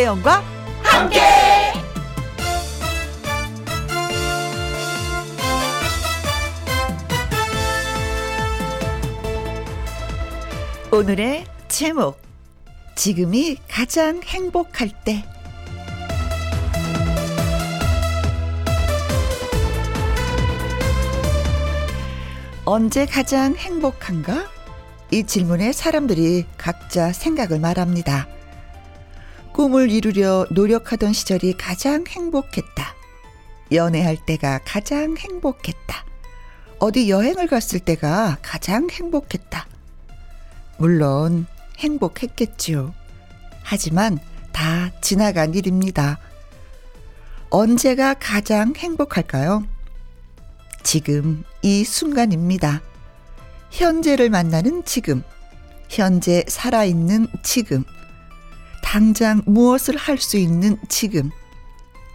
김혜영과 함께. 오늘의 제목 지금이 가장 행복할 때 언제 가장 행복한가? 이 질문에 사람들이 각자 생각을 말합니다. 꿈을 이루려 노력하던 시절이 가장 행복했다. 연애할 때가 가장 행복했다. 어디 여행을 갔을 때가 가장 행복했다. 물론 행복했겠지요. 하지만 다 지나간 일입니다. 언제가 가장 행복할까요? 지금 이 순간입니다. 현재를 만나는 지금, 현재 살아있는 지금, 당장 무엇을 할 수 있는 지금,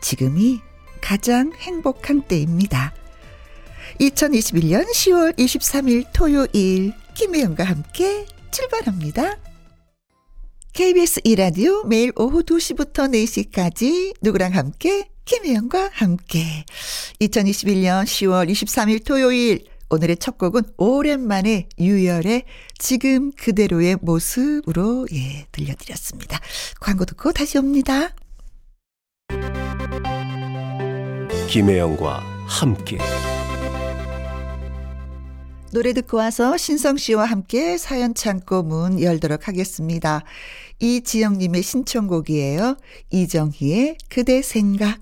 지금이 가장 행복한 때입니다. 2021년 10월 23일 토요일, 김혜영과 함께 출발합니다. KBS 이라디오 매일 오후 2시부터 4시까지 누구랑 함께 김혜영과 함께 2021년 10월 23일 토요일 오늘의 첫 곡은 오랜만에 유열의 지금 그대로의 모습으로 예 들려드렸습니다. 광고 듣고 다시 옵니다. 김혜영과 함께 노래 듣고 와서 신성 씨와 함께 사연 창고 문 열도록 하겠습니다. 이지영님의 신청곡이에요. 이정희의 그대 생각.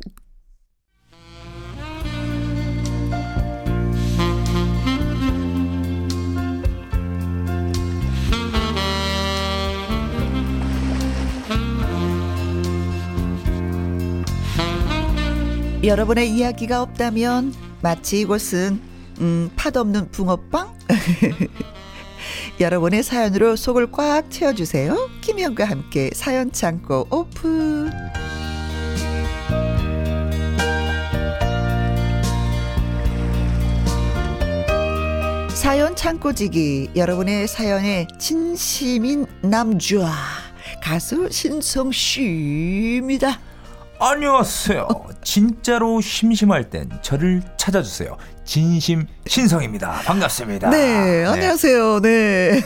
여러분의 이야기가 없다면 마치 이곳은 음, 팥 없는 붕어빵? 여러분의 사연으로 속을 꽉 채워주세요. 김현과 함께 사연 창고 오픈. 사연 창고지기 여러분의 사연에 진심인 남주아 가수 신성 씨입니다. 안녕하세요. 진짜로 심심할 땐 저를 찾아주세요. 진심 신성입니다. 반갑습니다. 네, 안녕하세요. 네.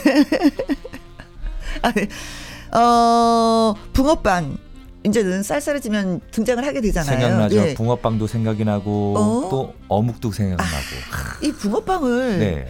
아니, 어, 붕어빵. 이제는 쌀쌀해지면 등장을 하게 되잖아요. 생각나죠. 예. 붕어빵도 생각이 나고 어? 또 어묵도 생각나고. 이 붕어빵을 네.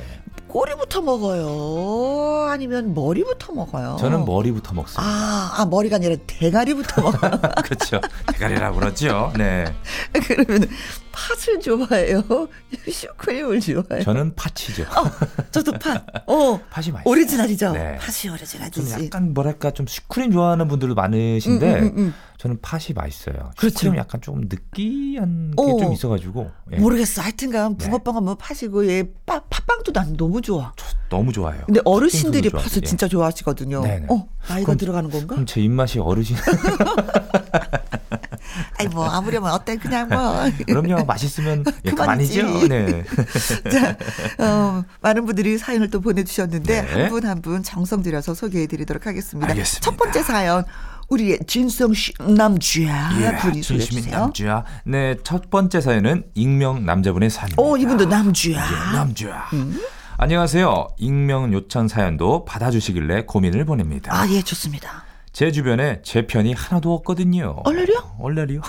꼬리부터 먹어요? 아니면 머리부터 먹어요? 저는 머리부터 먹습니다. 아, 아 머리가 아니라 대가리부터 먹어요. 그렇죠. 대가리라고 그러죠. 네. 그러면 팥을 좋아해요? 슈크림을 좋아해요? 저는 팥이죠. 어, 저도 팥. 어, 팥이 맛있어요. 오리지널이죠. 네. 팥이 좀 오리지널이지. 약간 뭐랄까 좀 슈크림 좋아하는 분들도 많으신데 음, 음, 음, 음. 저는 팥이 맛있어요. 그렇죠. 슈크림 약간 조금 느끼한 게 어. 좀 있어가지고 예. 모르겠어. 하여튼간 네. 붕어빵은 뭐 팥이고 얘 빠, 팥빵도 난 너무 좋아. 저 너무 좋아요. 근데 어르신들이 팥을 예. 진짜 좋아하시거든요. 네네. 어, 나이가 그럼- 들어가는 건가? 그럼 제 입맛이 어르신 아이 뭐 아무려면 어때 그냥 뭐. 그럼요 맛있으면 예. 그만이죠. 네. 자, 어, 많은 분들이 사연을 또 보내주셨는데 네. 한분 한 분 정성 들여서 소개해드리도록 하겠습니다. 알겠습니다. 첫 번째 사연 우리의 진성 씨 남주야 예, 분이 진심인 소개해주세요. 남주야. 네, 첫 번째 사연은 익명 남자분의 사연입니다. 어, 이분도 남주야. 예, 남주야. 안녕하세요. 익명 요청 사연도 받아주시길래 고민을 보냅니다. 아, 예, 좋습니다. 제 주변에 제 편이 하나도 없거든요. 얼레리요? 얼레리요?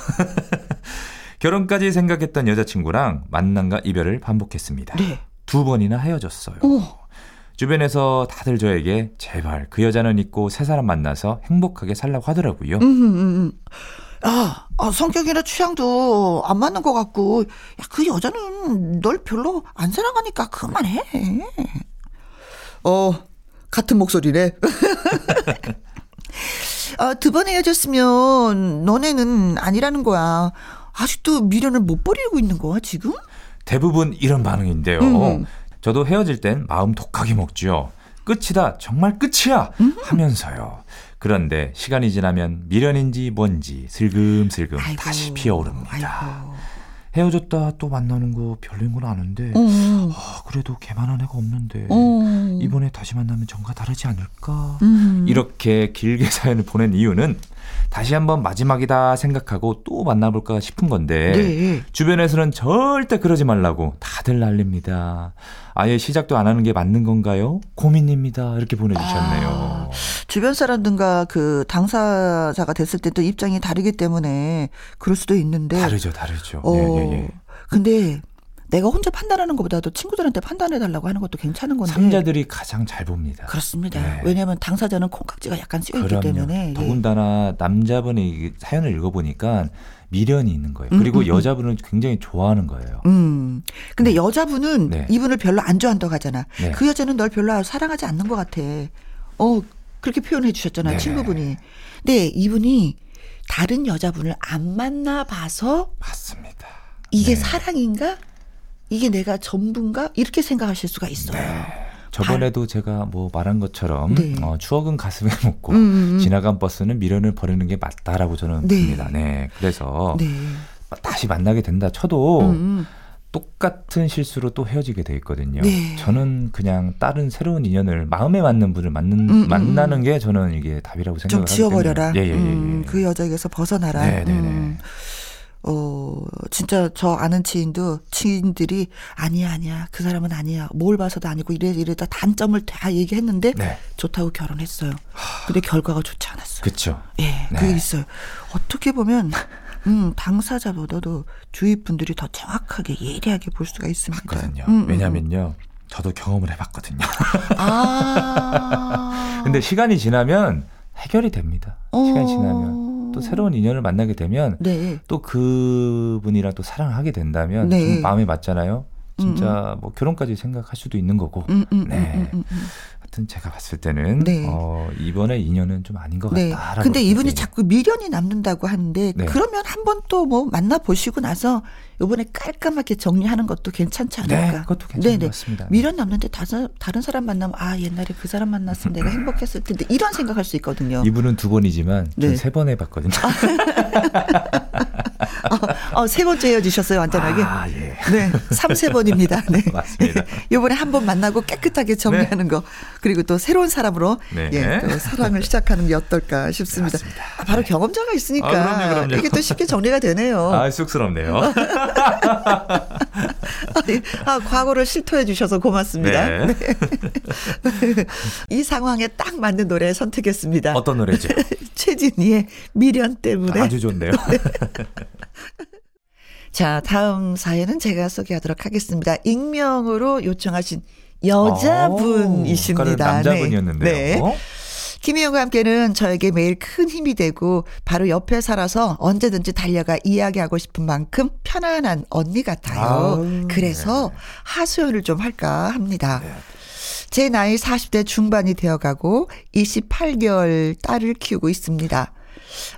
결혼까지 생각했던 여자친구랑 만남과 이별을 반복했습니다. 네. 두 번이나 헤어졌어요. 오. 주변에서 다들 저에게 제발 그 여자는 있고 새 사람 만나서 행복하게 살라고 하더라고요. 음, 음, 음. 아, 아, 성격이나 취향도 안 맞는 것 같고, 야, 그 여자는 널 별로 안 사랑하니까 그만해. 어, 같은 목소리네. 아, 두 번 헤어졌으면 너네는 아니라는 거야. 아직도 미련을 못 버리고 있는 거야, 지금? 대부분 이런 반응인데요. 음. 저도 헤어질 땐 마음 독하게 먹죠. 끝이다, 정말 끝이야 하면서요. 그런데 시간이 지나면 미련인지 뭔지 슬금슬금 아이고, 다시 피어오릅니다. 아이고. 헤어졌다 또 만나는 거 별로인 건 아는데 음. 아, 그래도 걔만한 애가 없는데 음. 이번에 다시 만나면 정가 다르지 않을까 음. 이렇게 길게 사연을 보낸 이유는 다시 한번 마지막이다 생각하고 또 만나볼까 싶은 건데 네. 주변에서는 절대 그러지 말라고 다들 난립니다. 아예 시작도 안 하는 게 맞는 건가요? 고민입니다. 이렇게 보내주셨네요. 아, 주변 사람들과 그 당사자가 됐을 때 또 입장이 다르기 때문에 그럴 수도 있는데. 다르죠, 다르죠. 어, 예, 예, 예. 근데 내가 혼자 판단하는 것보다도 친구들한테 판단해 달라고 하는 것도 괜찮은 건데. 삼자들이 가장 잘 봅니다. 그렇습니다. 네. 왜냐하면 당사자는 콩깍지가 약간 쓰여 있기. 때문에. 예. 더군다나 남자분이 이 사연을 읽어보니까 미련이 있는 거예요. 그리고 음, 음, 음. 여자분은 굉장히 좋아하는 거예요. 음. 근데 여자분은 네. 이분을 별로 안 좋아한다고 하잖아. 네. 그 여자는 널 별로 사랑하지 않는 것 같아. 어, 그렇게 표현해 주셨잖아, 네. 친구분이. 근데 이분이 다른 여자분을 안 만나 봐서 맞습니다. 이게 네. 사랑인가? 이게 내가 전부인가? 이렇게 생각하실 수가 있어요. 저번에도 제가 뭐 말한 것처럼 네. 어, 추억은 가슴에 묻고 음, 음, 음. 지나간 버스는 미련을 버리는 게 맞다라고 저는 네. 봅니다. 네. 그래서 네. 다시 만나게 된다 쳐도 음, 음. 똑같은 실수로 또 헤어지게 돼 있거든요. 네. 저는 그냥 다른 새로운 인연을 마음에 맞는 분을 만는, 음, 만나는 게 저는 이게 답이라고 좀 생각을 하기 지워버려라. 때문에. 예, 예, 예, 예. 음, 그 여자에게서 벗어나라. 네, 네, 네. 음. 어, 진짜 저 아는 지인도 지인들이 아니야, 아니야. 그 사람은 아니야. 뭘 봐서도 아니고 이래 이래다 단점을 다 얘기했는데 네. 좋다고 결혼했어요. 근데 결과가 좋지 않았어요. 그쵸. 예, 네. 그게 있어요. 어떻게 보면 음, 당사자보다도 주위 분들이 더 정확하게 예리하게 볼 수가 있습니다. 맞거든요. 음, 음, 음. 왜냐면요. 저도 경험을 해봤거든요. 아. 근데 시간이 지나면 해결이 됩니다. 시간이 어. 지나면 또 새로운 인연을 만나게 되면 네. 또 그분이랑 또 사랑을 하게 된다면 네. 좀 마음에 맞잖아요. 진짜 뭐 결혼까지 생각할 수도 있는 거고. 음, 음, 네. 음, 음, 음. 하여튼 제가 봤을 때는 네. 어, 이번에 인연은 좀 아닌 것 네. 같다라고. 근데 이분이. 자꾸 미련이 남는다고 하는데 네. 그러면 한번 또 뭐 만나 보시고 나서 이번에 깔끔하게 정리하는 것도 괜찮지 않을까? 네, 그것도 괜찮은 네네. 것 같습니다. 미련 남는데 다른 다른 사람 만나면 아 옛날에 그 사람 만났으면 내가 행복했을 텐데 이런 생각할 수 있거든요. 이분은 두 번이지만 네. 전세번 해봤거든요. 어, 세 번째 헤어지셨어요 완전하게. 아, 예. 네, 3, 세 번입니다. 네. 맞습니다. 요번에 한 번 만나고 깨끗하게 정리하는 거. 그리고 또 새로운 사람으로 네. 예, 또 사랑을 시작하는 게 어떨까 싶습니다. 아, 바로 네. 경험자가 있으니까 아, 그럼요, 그럼요. 이게 또 쉽게 정리가 되네요. 아, 쑥스럽네요. 아, 과거를 실토해 주셔서 고맙습니다. 네. 이 상황에 딱 맞는 노래 선택했습니다. 어떤 노래죠? 최진희의 미련 때문에. 아주 좋네요. 자, 다음 사연은 제가 소개하도록 하겠습니다. 익명으로 요청하신 여자분이십니다. 오, 아까는 남자분이었는데요. 네. 네. 김희영과 함께는 저에게 매일 큰 힘이 되고 바로 옆에 살아서 언제든지 달려가 이야기하고 싶은 만큼 편안한 언니 같아요. 아우, 그래서 네. 하소연을 좀 할까 합니다. 제 나이 40대 중반이 되어가고 28개월 딸을 키우고 있습니다.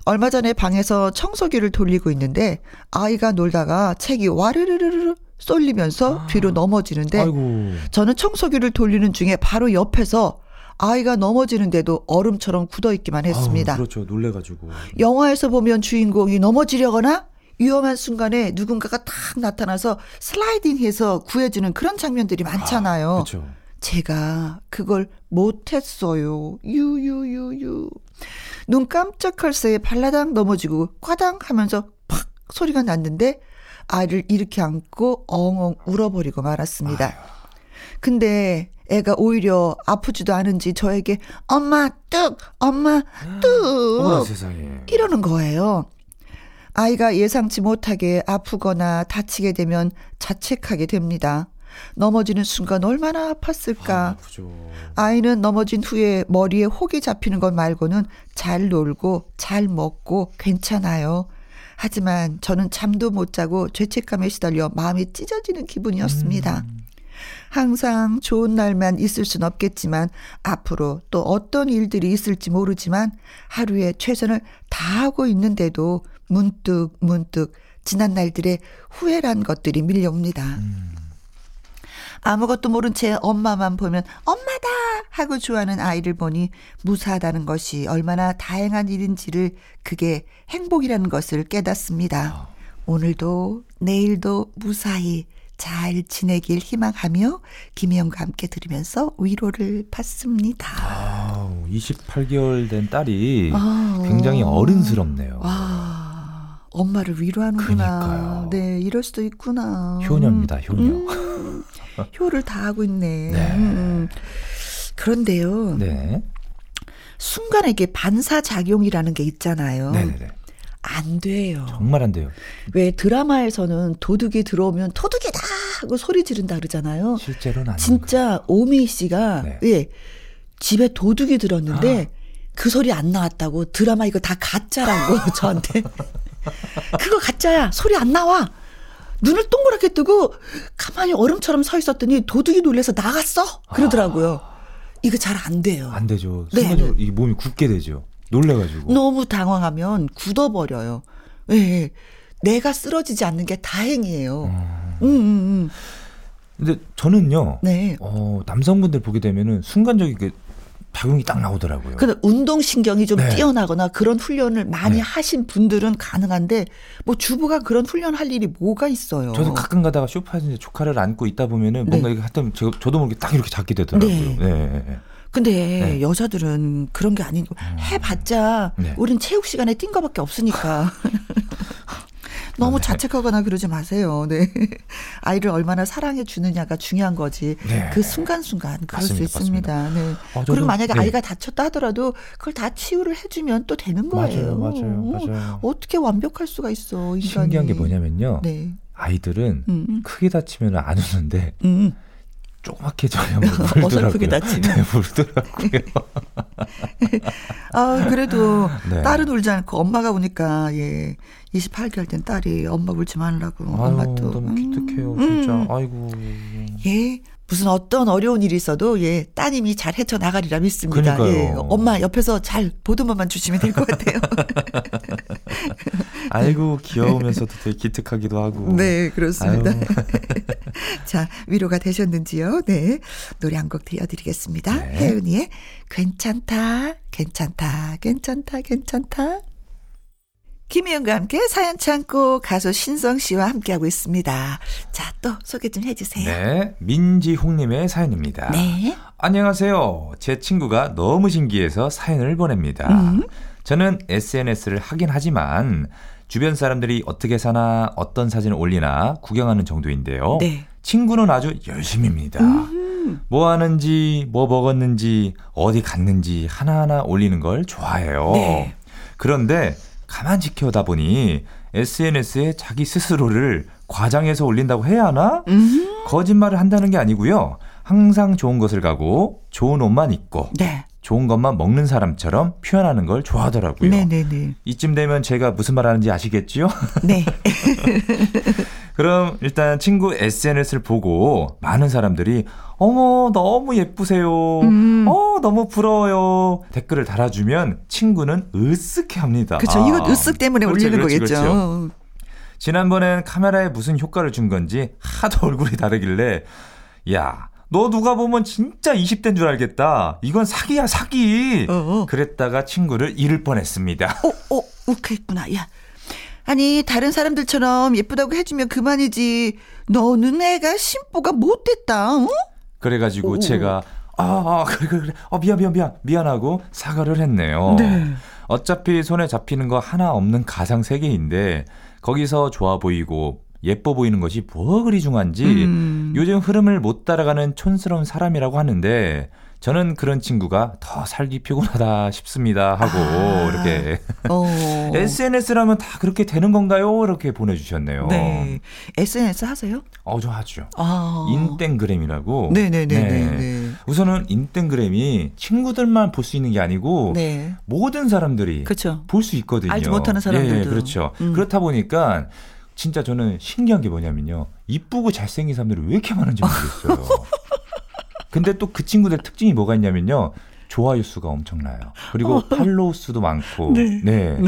얼마 전에 방에서 청소기를 돌리고 있는데 아이가 놀다가 책이 와르르르르 쏠리면서 뒤로 넘어지는데 아이고. 저는 청소기를 돌리는 중에 바로 옆에서 아이가 넘어지는데도 얼음처럼 굳어 있기만 했습니다. 아우, 그렇죠. 놀래가지고. 영화에서 보면 주인공이 넘어지려거나 위험한 순간에 누군가가 탁 나타나서 슬라이딩해서 구해주는 그런 장면들이 많잖아요. 그렇죠. 제가 그걸 못했어요. 유유유유. 눈 깜짝할 새에 발라당 넘어지고 꽈당 하면서 팍 소리가 났는데 아이를 이렇게 안고 엉엉 울어버리고 말았습니다. 근데 애가 오히려 아프지도 않은지 저에게 엄마 뚝 엄마 뚝. 이러는 거예요. 아이가 예상치 못하게 아프거나 다치게 되면 자책하게 됩니다. 넘어지는 순간 얼마나 아팠을까. 아. 아이는 넘어진 후에 머리에 혹이 잡히는 것 말고는 잘 놀고 잘 먹고 괜찮아요. 하지만 저는 잠도 못 자고 죄책감에 시달려 마음이 찢어지는 기분이었습니다. 항상 좋은 날만 있을 순 없겠지만 앞으로 또 어떤 일들이 있을지 모르지만 하루에 최선을 다하고 있는데도 문득 문득 지난 날들의 후회란 것들이 밀려옵니다. 아무것도 모른 채 엄마만 보면 엄마다 하고 좋아하는 아이를 보니 무사하다는 것이 얼마나 다행한 일인지를 그게 행복이라는 것을 깨닫습니다. 오늘도 내일도 무사히 잘 지내길 희망하며 김희영과 함께 들으면서 위로를 받습니다. 아, 28개월 된 딸이 아, 굉장히 어른스럽네요. 와, 엄마를 위로하는구나. 그러니까요. 네, 이럴 수도 있구나. 효녀입니다, 효녀. 음, 효를 다 하고 있네. 네. 음, 그런데요. 네. 순간에 이게 반사작용이라는 게 있잖아요. 네네네. 안 돼요. 정말 안 돼요. 왜 드라마에서는 도둑이 들어오면 도둑이다 하고 소리 지른다 그러잖아요. 실제로는 안 진짜 오미 씨가 네. 예 집에 도둑이 들었는데 그 소리 안 나왔다고 드라마 이거 다 가짜라고 저한테 그거 가짜야 소리 안 나와 눈을 동그랗게 뜨고 가만히 얼음처럼 서 있었더니 도둑이 놀래서 나갔어 그러더라고요 이거 잘 안 돼요 안 되죠. 네, 순간적으로 이 몸이 굳게 되죠. 놀래가지고. 너무 당황하면 굳어버려요 예, 예. 내가 쓰러지지 않는 게 다행이에요 음. 음, 음, 음. 근데 저는요. 네 어, 남성분들 보게 되면은 순간적인 그 작용이 딱 나오더라고요. 근데 운동 신경이 좀 네. 뛰어나거나 그런 훈련을 많이 네. 하신 분들은 가능한데 뭐 주부가 그런 훈련 할 일이 뭐가 있어요. 저도 가끔 가다가 소파에서 이제 조카를 안고 있다 보면은 네. 뭔가 이게 하여튼 저, 저도 모르게 딱 이렇게 잡게 되더라고요. 네. 근데 네. 음. 여자들은 그런 게 아니고 해봤자 네. 우린 체육 시간에 뛴 거밖에 없으니까. 너무 네. 자책하거나 그러지 마세요. 네. 아이를 얼마나 사랑해 주느냐가 중요한 거지. 네. 그 순간순간 그럴 맞습니다, 수 있습니다. 네. 아, 저도- 그리고 만약에 네. 아이가 다쳤다 하더라도 그걸 다 치유를 해주면 또 되는 거예요. 맞아요, 맞아요, 맞아요. 어떻게 완벽할 수가 있어, 인간이. 신기한 게 뭐냐면요. 네. 아이들은 음, 음. 크게 다치면 안 우는데 음. 조그맣게 울더라고요. 어설프게 다치면. 네, 울더라고요. 아, 그래도 네. 딸은 울지 않고 엄마가 우니까, 예. 28개월 된 딸이 엄마 울지 말라고. 엄마 아유, 또. 너무 음, 기특해요, 음. 진짜. 아이고. 예. 무슨 어떤 어려운 일이 있어도 예 따님이 잘 헤쳐 나가리라 믿습니다. 그러니까요. 예, 엄마 옆에서 잘 보듬어만 주시면 될 것 같아요. 아이고, 귀여우면서도 되게 기특하기도 하고. 네, 그렇습니다. 자, 위로가 되셨는지요? 네. 노래 한 곡 들려드리겠습니다. 네. 혜은이의 괜찮다, 괜찮다, 괜찮다, 괜찮다. 김희영과 함께 사연 창고 가수 신성 씨와 함께하고 있습니다. 자, 또 소개 좀 해주세요. 네, 민지홍님의 사연입니다. 네. 안녕하세요. 제 친구가 너무 신기해서 사연을 보냅니다. 음. 저는 SNS를 하긴 하지만 주변 사람들이 어떻게 사나 어떤 사진을 올리나 구경하는 정도인데요. 네. 친구는 아주 열심입니다. 음. 뭐 하는지, 뭐 먹었는지, 어디 갔는지 하나하나 올리는 걸 좋아해요. 네. 그런데 가만 지켜다 보니 SNS에 자기 스스로를 과장해서 올린다고 해야 하나? 음. 거짓말을 한다는 게 아니고요. 항상 좋은 것을 가고 좋은 옷만 입고 네. 좋은 것만 먹는 사람처럼 표현하는 걸 좋아하더라고요. 네네네. 이쯤 되면 제가 무슨 말 하는지 아시겠지요? 네. 그럼 일단 친구 SNS를 보고 많은 사람들이 어머 너무 예쁘세요. 음. 어 너무 부러워요. 댓글을 달아주면 친구는 으쓱해합니다. 그렇죠. 이건 으쓱 때문에 그렇죠, 올리는 그렇죠, 거겠죠. 그렇죠. 지난번엔 카메라에 무슨 효과를 준 건지 하도 얼굴이 다르길래 야, 너 누가 보면 진짜 20대인 줄 알겠다. 이건 사기야, 사기. 어, 어. 그랬다가 친구를 잃을 뻔했습니다. 어, 어, 욱했구나. 야. 아니, 다른 사람들처럼 예쁘다고 해주면 그만이지. 너는 애가 심보가 못됐다, 어? 그래가지고 오. 제가 아, 아, 그래, 그래, 그래. 어, 미안, 미안, 미안. 미안하고 사과를 했네요. 네. 어차피 손에 잡히는 거 하나 없는 가상 세계인데 거기서 좋아 보이고 예뻐 보이는 것이 뭐 그리 중한지 음. 요즘 흐름을 못 따라가는 촌스러운 사람이라고 하는데 저는 그런 친구가 더 살기 피곤하다 싶습니다 하고 아. 이렇게 어. SNS라면 다 그렇게 되는 건가요? 이렇게 보내주셨네요. 네. SNS 하세요? 어, 저 하죠. 아. 인땡그램이라고. 네네네네. 네. 네. 우선은 인땡그램이 친구들만 볼 수 있는 게 아니고 네. 모든 사람들이 그렇죠. 볼수 있거든요. 알지 못하는 사람들도. 예, 예, 그렇죠. 음. 그렇다 보니까 진짜 저는 신기한 게 뭐냐면요. 이쁘고 잘생긴 사람들이 왜 이렇게 많은지 모르겠어요. 근데 또 그 친구들 특징이 뭐가 있냐면요. 좋아요 수가 엄청나요. 그리고 팔로우 수도 많고. 어. 네. 네.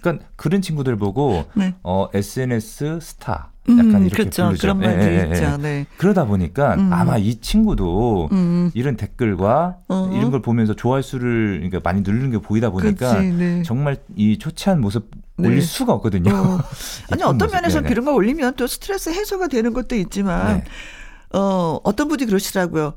그러니까 그런 친구들 보고 네. 어 SNS 스타 약간 음, 이렇게 그렇죠. 부르죠. 그런 말도 예, 예, 예. 있죠. 네. 그러다 보니까 음. 아마 이 친구도 음. 이런 댓글과 어. 이런 걸 보면서 좋아요 수를 그러니까 많이 누르는 게 보이다 보니까 그치, 네. 정말 이 초췌한 모습 네. 올릴 수가 없거든요. 어. 아니 어떤 모습. 면에서 네네. 그런 거 올리면 또 스트레스 해소가 되는 것도 있지만 네. 어 어떤 분이 그러시더라고요.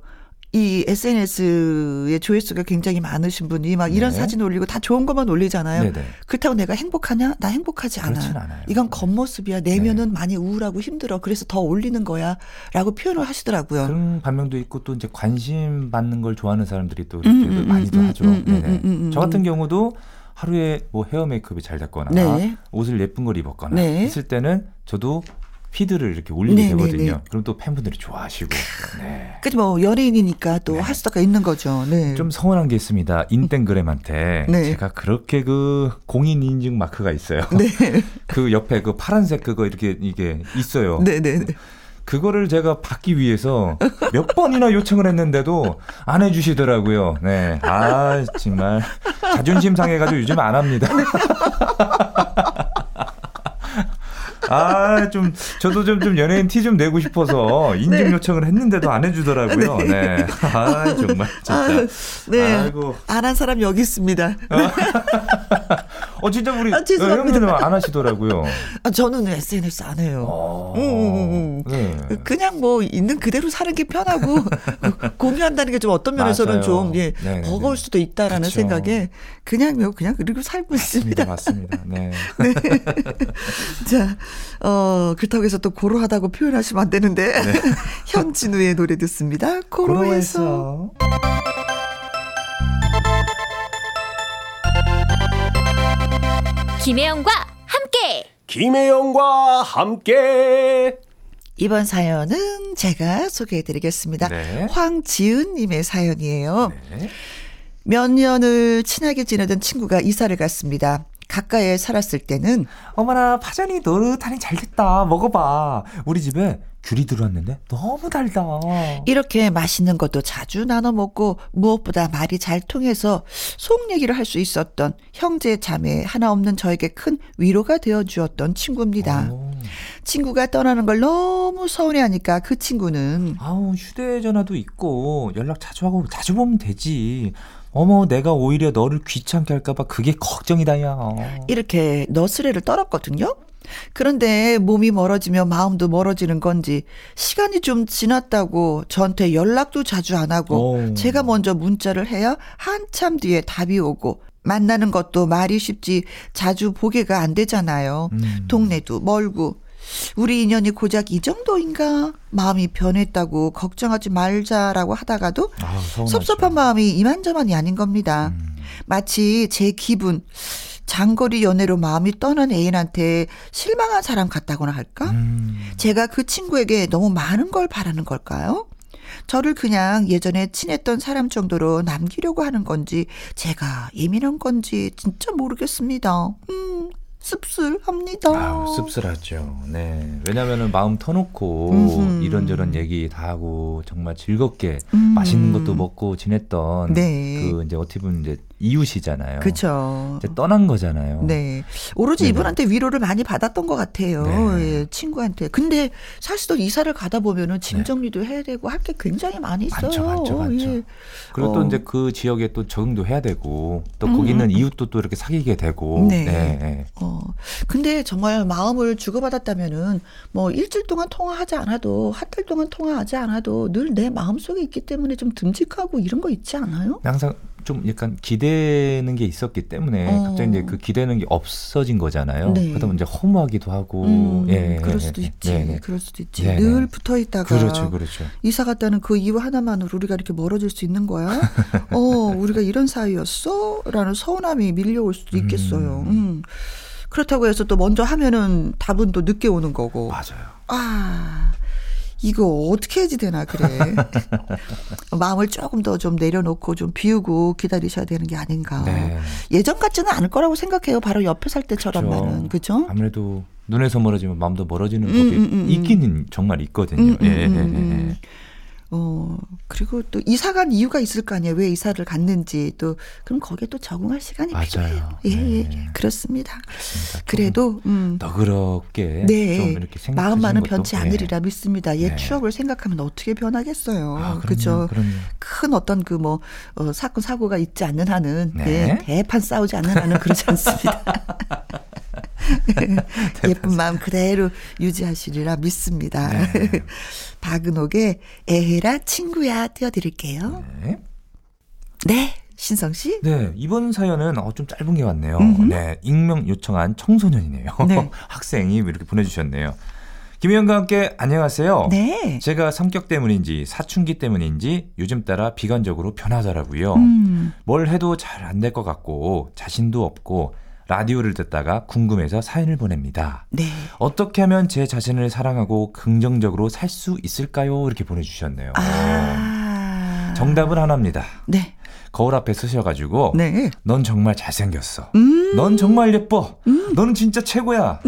이 SNS의 조회수가 굉장히 많으신 분이 막 이런 네. 사진 올리고 다 좋은 것만 올리잖아요. 네네. 그렇다고 내가 행복하냐? 나 행복하지 않아. 않아요. 이건 겉모습이야. 내면은 많이 우울하고 힘들어. 그래서 더 올리는 거야. 라고 표현을 하시더라고요. 그런 반면도 있고 또 이제 관심 받는 걸 좋아하는 사람들이 또 이렇게 음, 음, 많이도 음, 하죠. 음, 음, 네네. 음, 음, 음. 저 같은 경우도 하루에 뭐 헤어 메이크업이 잘 됐거나 네. 옷을 예쁜 걸 입었거나 네. 했을 때는 저도 피드를 이렇게 올리게 네, 되거든요. 네, 네. 그럼 또 팬분들이 좋아하시고. 네. 그뭐 연예인이니까 또 네. 할 수가 있는 거죠. 네. 좀 서운한 게 있습니다. 인땡그램한테 네. 제가 그렇게 그 공인 인증 마크가 있어요. 네. 그 옆에 그 파란색 그거 이렇게 이게 있어요. 네, 네, 네. 그거를 제가 받기 위해서 몇 번이나 요청을 했는데도 안 해주시더라고요. 네. 아, 정말. 자존심 상해가지고 요즘 안 합니다. 아, 좀, 저도 좀, 좀 연예인 티 좀 내고 싶어서 인증 네. 요청을 했는데도 안 해주더라고요. 네. 아, 정말, 진짜. 아, 네. 아이고. 안 한 사람 여기 있습니다. 어, 진짜 우리, 아, 죄송합니다. 안 하시더라고요. 아, 저는 SNS 안 해요. 어, 음, 음, 음. 네. 그냥 뭐 있는 그대로 사는 게 편하고 공유한다는 게 좀 어떤 면에서는. 좀 예, 네네네. 버거울 수도 있다라는 그쵸. 생각에 그냥 뭐 그냥 그리고 살고 있습니다. 맞습니다. 맞습니다. 네. 자, 어, 그렇다고 해서 또 고로하다고 표현하시면 안 되는데 현진우의 노래 듣습니다. 고로해서. 김혜영과 함께 김혜영과 함께 이번 사연은 제가 소개해드리겠습니다. 네. 황지은님의 사연이에요. 네. 몇 년을 친하게 지내던 친구가 이사를 갔습니다. 가까이에 살았을 때는 어머나 파전이 노릇하니 잘 됐다 먹어봐 우리 집에 귤이 들어왔는데 너무 달다 이렇게 맛있는 것도 자주 나눠 먹고 무엇보다 말이 잘 통해서 속 얘기를 할 수 있었던 형제 자매 하나 없는 저에게 큰 위로가 되어 주었던 친구입니다. 오. 친구가 떠나는 걸 너무 서운해하니까 그 친구는 아우 휴대전화도 있고 연락 자주 하고 자주 보면 되지 어머 내가 오히려 너를 귀찮게 할까봐 그게 걱정이다 야 이렇게 너스레를 떨었거든요. 그런데 몸이 멀어지며 마음도 멀어지는 건지 시간이 좀 지났다고 저한테 연락도 자주 안 하고 오. 제가 먼저 문자를 해야 한참 뒤에 답이 오고 만나는 것도 말이 쉽지 자주 보게가 안 되잖아요. 음. 동네도 멀고 우리 인연이 고작 이 정도인가 마음이 변했다고 걱정하지 말자라고 하다가도 서운하죠. 섭섭한 마음이 이만저만이 아닌 겁니다. 음. 마치 제 기분 장거리 연애로 마음이 떠난 애인한테 실망한 사람 같다거나 할까? 음. 제가 그 친구에게 너무 많은 걸 바라는 걸까요? 저를 그냥 예전에 친했던 사람 정도로 남기려고 하는 건지 제가 예민한 건지 진짜 모르겠습니다. 음, 씁쓸합니다. 아우, 씁쓸하죠. 네. 왜냐면은 마음 터놓고 음흠. 이런저런 얘기 다 하고 정말 즐겁게 음. 맛있는 것도 먹고 지냈던 네. 그 이제 어떻게 보면 이제 이웃이잖아요. 이제 떠난 거잖아요. 네. 오로지 네네. 이분한테 위로를 많이 받았던 것 같아요. 네. 예, 친구한테. 근데 사실은 이사를 가다 보면은 짐 정리도 해야 되고 할 게 굉장히 많이 있어요. 네. 많죠, 많죠, 많죠. 예. 그리고 어. 또 이제 그 지역에 또 적응도 해야 되고 또 음, 거기 있는 음. 이웃도 또 이렇게 사귀게 되고 네. 네. 어. 근데 정말 마음을 주고받았다면은 뭐 일주일 동안 통화하지 않아도 한 달 동안 통화하지 않아도 늘 내 마음 속에 있기 때문에 좀 듬직하고 이런 거 있지 않아요? 항상 좀 약간 기대는 게 있었기 때문에 어. 갑자기 이제 그 기대는 게 없어진 거잖아요. 네. 그러다 보면 이제 허무하기도 하고 음, 예, 그럴 예, 수도 예, 있지. 네, 네. 그럴 수도 있지. 네, 늘 네. 붙어 있다가 그렇죠, 그렇죠. 이사 갔다는 그 이유 하나만으로 우리가 이렇게 멀어질 수 있는 거야? 어, 우리가 이런 사이였어? 라는 서운함이 밀려올 수도 있겠어요. 음. 그렇다고 해서 또 먼저 하면은 답은 또 늦게 오는 거고. 맞아요. 아, 이거 어떻게 해야지 되나, 그래. 마음을 조금 더 좀 내려놓고 좀 비우고 기다리셔야 되는 게 아닌가. 네. 예전 같지는 않을 거라고 생각해요. 바로 옆에 살 때처럼만은. 그죠? 아무래도 눈에서 멀어지면 마음도 멀어지는 음, 법이 음, 음, 음. 있기는 정말 있거든요. 음, 음, 예, 예, 음, 예, 음. 예. 어, 그리고 또 이사 간 이유가 있을 거 아니에요. 왜 이사를 갔는지 또 그럼 거기에 또 적응할 시간이 맞아요. 필요해요. 예, 네. 예, 그렇습니다. 그렇습니다. 그래도 음. 너그럽게 네. 좀 이렇게 생각하시는 마음만은 변치 예. 않으리라 믿습니다. 옛 네. 추억을 생각하면 어떻게 변하겠어요. 아, 그죠? 큰 어떤 그 뭐 어, 사건 사고가 있지 않는 한은 네. 예, 대판 싸우지 않는 한은 그러지 않습니다. 예쁜 마음 그대로 유지하시리라 믿습니다. 네. 박은옥의 에헤라 친구야 띄워드릴게요. 네. 네, 신성 씨. 네, 이번 사연은 어, 좀 짧은 게 왔네요. 음흠. 네, 익명 요청한 청소년이네요. 네. 학생이 이렇게 보내주셨네요. 김혜영과 함께 안녕하세요. 네. 제가 성격 때문인지 사춘기 때문인지 요즘 따라 비관적으로 변하더라고요. 음, 뭘 해도 잘 안 될 것 같고 자신도 없고 라디오를 듣다가 궁금해서 사연을 보냅니다. 네. 어떻게 하면 제 자신을 사랑하고 긍정적으로 살 수 있을까요? 이렇게 보내주셨네요. 아. 정답은 하나입니다. 네. 거울 앞에 서셔가지고 네. 넌 정말 잘생겼어. 음. 넌 정말 예뻐. 너는 진짜 최고야.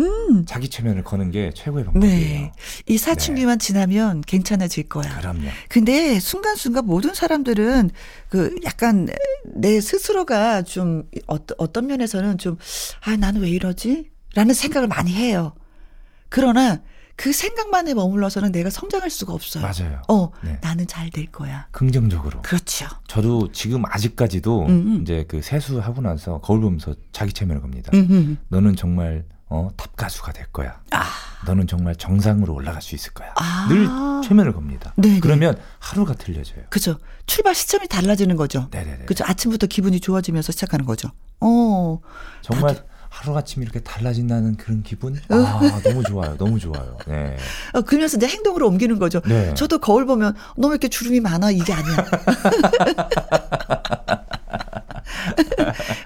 자기 최면을 거는 게 최고의 방법이에요. 네. 이 사춘기만 지나면 괜찮아질 거야. 그럼요. 근데 순간순간 모든 사람들은 그 약간 내 스스로가 좀 어떤, 어떤 면에서는 좀, 아, 나는 왜 이러지? 라는 생각을 많이 해요. 그러나 그 생각만에 머물러서는 내가 성장할 수가 없어요. 맞아요. 어, 네. 나는 잘 될 거야. 긍정적으로. 그렇죠. 저도 지금 아직까지도 음, 음. 이제 그 세수하고 나서 거울 보면서 자기 최면을 겁니다. 음, 음. 너는 정말 어, 탑 가수가 될 거야. 너는 정말 정상으로 올라갈 수 있을 거야. 아. 늘 최면을 겁니다. 네네. 그러면 하루가 틀려져요. 그죠. 출발 시점이 달라지는 거죠. 네네네. 그죠. 아침부터 기분이 좋아지면서 시작하는 거죠. 어, 정말 하루아침 이렇게 달라진다는 그런 기분? 아, 너무 좋아요. 너무 좋아요. 네. 어, 그러면서 이제 행동으로 옮기는 거죠. 네. 저도 거울 보면 너무 이렇게 주름이 많아 이게 아니야.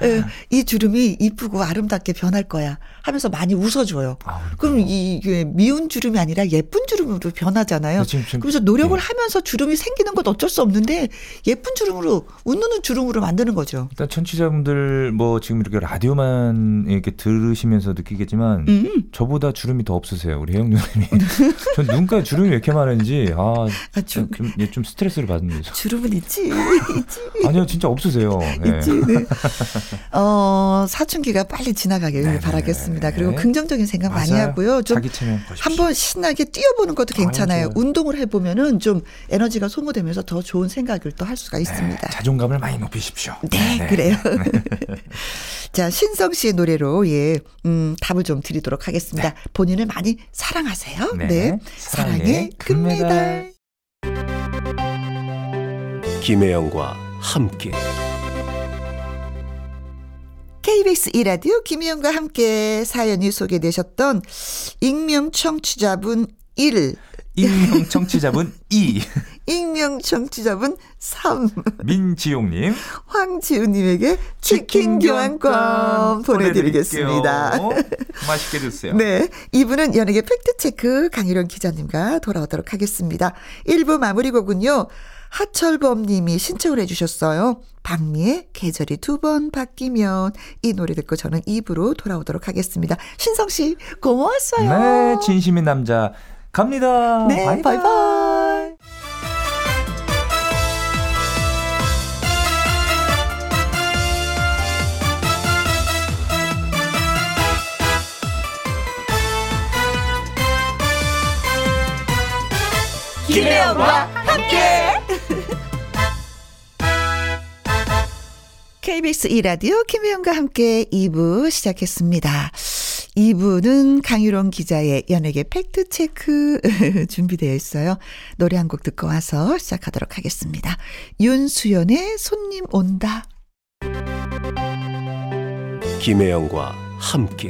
예, 이 주름이 이쁘고 아름답게 변할 거야 하면서 많이 웃어줘요. 아. 그럼 이게 미운 주름이 아니라 예쁜 주름으로 변하잖아요. 그치, 그치. 그래서 노력을 네. 하면서 주름이 생기는 건 어쩔 수 없는데 예쁜 주름으로 웃는 주름으로 만드는 거죠. 일단 청취자분들 뭐 지금 이렇게 라디오만 이렇게 들으시면서 느끼겠지만 음. 저보다 주름이 더 없으세요. 우리 혜영 누님이. 전 눈가에 주름이 왜 이렇게 많은지 아, 아, 주, 좀, 예, 좀 스트레스를 받는 죠 주름은 있지. 있지. 아니요, 진짜 없으세요. 네. 있지. 네. 어, 사춘기가 빨리 지나가길 네네네. 바라겠습니다. 그리고 긍정적인 생각 많이 맞아요. 하고요. 좀 자기 체면 보십시오. 한번 신나게 뛰어보는 것도 괜찮아요. 아유, 좋아요. 운동을 해보면은 좀 에너지가 소모되면서 더 좋은 생각을 또 할 수가 있습니다. 자존감을 많이 높이십시오. 네, 그래요. 자, 신성 씨의 노래로, 예, 음, 답을 좀 드리도록 하겠습니다. 본인을 많이 사랑하세요. 네. 네. 사랑의 사랑의 금메달. 김혜영과 함께 KBS 이라디오 김희영과 함께 사연이 소개되셨던 익명 청취자분 1, 익명 청취자분 2 익명 청취자분 3, 민지용님 황지우님에게 치킨 교환권 보내드리겠습니다. 맛있게 드세요. 네. 이분은 연예계 팩트체크 강희룡 기자님과 돌아오도록 하겠습니다. 1부 마무리 곡은요. 하철범 님이 신청을 해주셨어요. 박미의 계절이 두 번 바뀌면 이 노래 듣고 저는 2부로 돌아오도록 하겠습니다. 신성 씨 고마웠어요. 네, 진심인 남자 갑니다. 네, 바이바이. 바이바이. 김혜영과 함께. KBS 2라디오 김혜영과 함께 2부 시작했습니다. 2부는 강유론 기자의 연예계 팩트체크 준비되어 있어요. 노래 한 곡 듣고 와서 시작하도록 하겠습니다. 윤수연의 손님 온다. 김혜영과 함께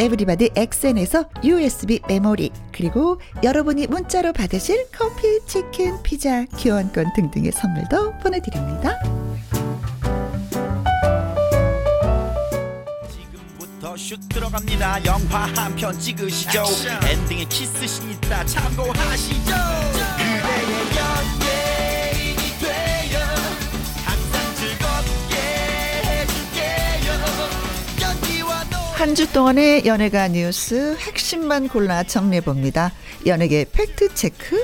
에브리바디 엑센에서 USB 메모리 그리고 여러분이 문자로 받으실 커피, 치킨, 피자, 교환권 등등의 선물도 보내드립니다. 지금부터 슛 들어갑니다. 영화 한 편 찍으시죠. 엔딩에 키스신 있다 참고하시죠 한 주 동안의 연예가 뉴스 핵심만 골라 정리해 봅니다. 연예계 팩트 체크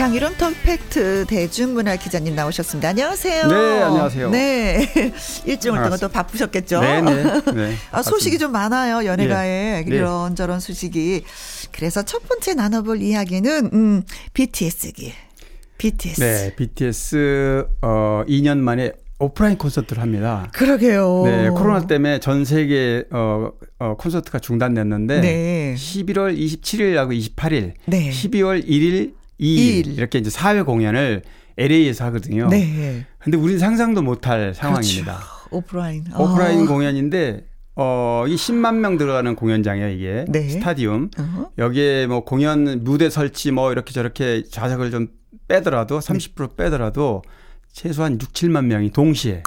강유론 턱팩트 대중문화 기자님 나오셨습니다. 안녕하세요. 네, 안녕하세요. 네. 일주일 동안 또. 바쁘셨겠죠? 네 네. 네. 아, 소식이 좀 많아요, 연예가에. 네. 이런저런 소식이. 그래서 첫 번째 나눠볼 이야기는, 음, BTS기. BTS. 네, BTS 어 2년 만에 오프라인 콘서트를 합니다. 그러게요. 네, 코로나 때문에 전 세계 어, 어 콘서트가 중단됐는데 네. 11월 27일하고 28일, 네. 12월 1일, 2일 이일. 이렇게 이제 4회 공연을 LA에서 하거든요. 네. 근데 우리는 상상도 못할 상황입니다. 그렇죠. 오프라인. 오프라인 아. 공연인데 어, 이 10만 명 들어가는 공연장이에요, 이게. 네. 스타디움. 어허. 여기에 뭐 공연 무대 설치 뭐 이렇게 저렇게 좌석을 좀 빼더라도 30% 빼더라도 최소한 6, 7만 명이 동시에.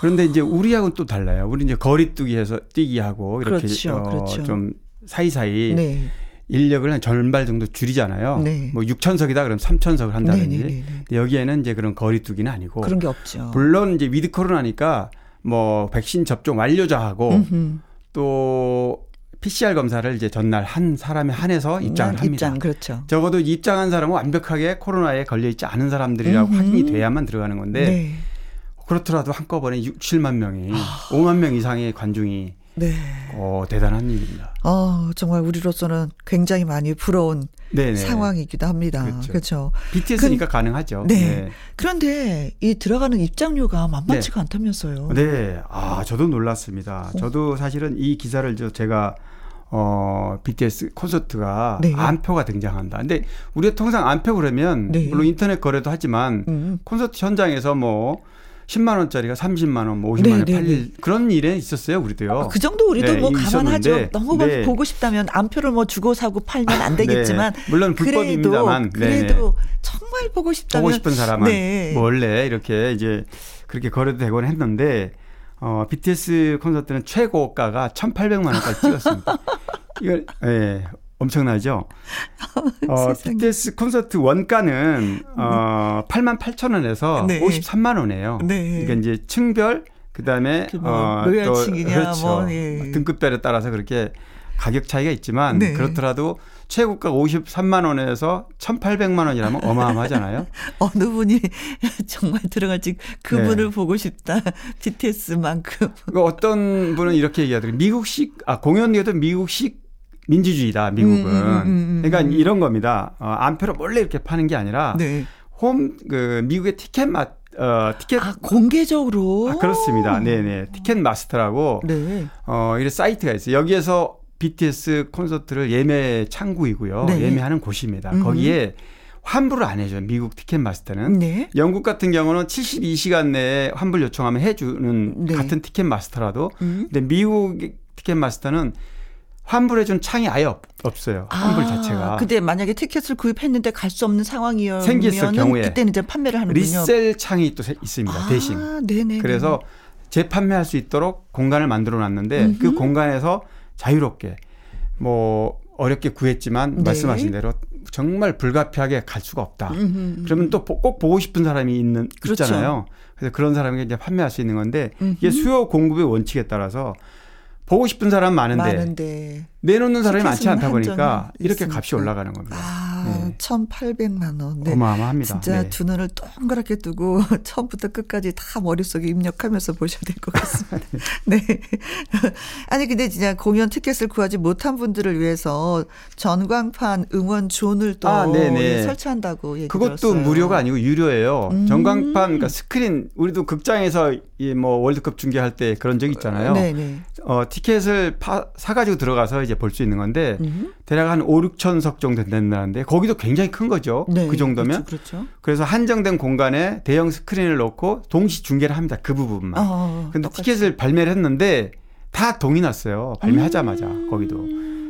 그런데 이제 우리하고는 또 달라요. 우리 이제 거리두기 해서 뛰기 하고 이렇게 그렇죠, 어, 그렇죠. 좀 사이사이 네. 인력을 한 절반 정도 줄이잖아요. 네. 뭐 6천석이다 그럼 3천석을 한다든지. 네, 네, 네, 네. 여기에는 이제 그런 거리두기는 아니고 그런 게 없죠. 물론 이제 위드 코로나니까 뭐 백신 접종 완료자하고 음흠. 또 PCR 검사를 이제 전날 한 사람에 한해서 입장을 음, 합니다. 입장, 그렇죠. 적어도 입장한 사람은 완벽하게 코로나에 걸려 있지 않은 사람들이라고 음흠. 확인이 돼야만 들어가는 건데 네. 그렇더라도 한꺼번에 6, 7만 명이 5만 명 이상의 관중이 네. 어, 대단한 일입니다. 어, 정말 우리로서는 굉장히 많이 부러운 네네. 상황이기도 합니다. 그렇죠. 그렇죠. BTS니까 가능하죠. 네. 그런데 이 들어가는 입장료가 만만치가 네. 않다면서요. 네. 아, 저도 놀랐습니다. 저도 사실은 이 기사를 저 제가 어, BTS 콘서트가 네. 안표가 등장한다. 근데 우리가 통상 안표 그러면 네. 물론 인터넷 거래도 하지만 음. 콘서트 현장에서 뭐 10만 원짜리가 30만 원, 뭐 50만 네, 원에 네, 팔릴 그런 일에 있었어요, 우리도요. 그 정도 우리도 네, 뭐 감안하죠. 있었는데, 너무 네. 보고 싶다면 안표를 뭐 주고 사고 팔면 안 되겠지만 네. 물론 불법입니다만, 그래도, 네, 그래도 정말 보고 싶다면 보고 싶은 사람은 네. 뭐 원래 이렇게 이제 그렇게 거래도 되곤 했는데 어, BTS 콘서트는 최고가가 1,800만 원까지 찍었습니다. 이걸 예. 엄청나죠? 어. BTS 콘서트 원가는 어, 8만 8천 원에서 네. 53만 원이에요. 네. 그러니까 이제 층별 그다음에 그뭐 어, 로열층이냐, 그렇죠. 뭐, 예. 등급별에 따라서 그렇게 가격 차이가 있지만 네. 그렇더라도 최고가 53만 원에서 1,800만 원이라면 어마어마하잖아요. 어느 분이 정말 들어갈지 그분을 네. 보고 싶다. BTS만큼. 그 어떤 분은 이렇게 얘기하더라고요. 미국식 아 공연에도 미국식 민주주의다. 미국은. 음, 음, 음, 음. 그러니까 이런 겁니다. 어, 안표로 몰래 이렇게 파는 게 아니라 네. 홈그 미국의 티켓 마 어, 티켓 아 공개적으로. 아, 그렇습니다. 네네. 티켓 마스터라고 네. 어, 이런 사이트가 있어요. 여기에서 BTS 콘서트를 예매 창구이고요. 네. 예매하는 곳입니다. 음. 거기에 환불을 안 해줘요. 미국 티켓 마스터는. 네. 영국 같은 경우는 72시간 내에 환불 요청하면 해주는 네. 같은 티켓 마스터라도. 음. 근데 미국 티켓 마스터는 환불해준 창이 아예 없, 없어요. 환불 아, 자체가. 근데 만약에 티켓을 구입했는데 갈 수 없는 상황이면 생겼을 경우에 그때는 이제 판매를 하는군요. 리셀 창이 또 세- 있습니다. 대신. 아, 네네. 그래서 재판매할 수 있도록 공간을 만들어 놨는데 그 음흠. 공간에서 자유롭게 뭐 어렵게 구했지만 네. 말씀하신 대로 정말 불가피하게 갈 수가 없다. 음흠. 그러면 또 꼭 보고 싶은 사람이 있는 그렇죠. 있잖아요. 그래서 그런 사람에게 이제 판매할 수 있는 건데 이게 음흠. 수요 공급의 원칙에 따라서 보고 싶은 사람 많은데, 많은데. 내놓는 사람이 많지 않다 보니까 이렇게. 값이 올라가는 겁니다. 아, 네. 1,800만 원. 네. 어마어마합니다. 진짜 네. 두 눈을 동그랗게 뜨고 처음부터 끝까지 다 머릿속에 입력하면서 보셔야 될 것 같습니다. 네. 아니 근데 진짜 공연 티켓을 구하지 못한 분들을 위해서 전광판 응원 존을 또 아, 네네. 예, 설치한다고 얘기 그것도 들었어요. 무료가 아니고 유료예요. 음. 전광판 그러니까 스크린 우리도 극장에서 이 뭐 월드컵 중계할 때 그런 적 있잖아요. 네네. 어, 티켓을 파, 사가지고 들어가서 이제 볼 수 있는 건데 음. 대략 한 5, 6천석 정도 된다는데 거기도 굉장히 큰 거죠. 네, 그 정도면. 그렇죠. 그렇죠. 그래서 한정된 공간에 대형 스크린을 놓고 동시 중계를 합니다. 그 부분만. 어, 근데 똑같이. 티켓을 발매를 했는데 다 동이 났어요. 발매하자마자 음. 거기도.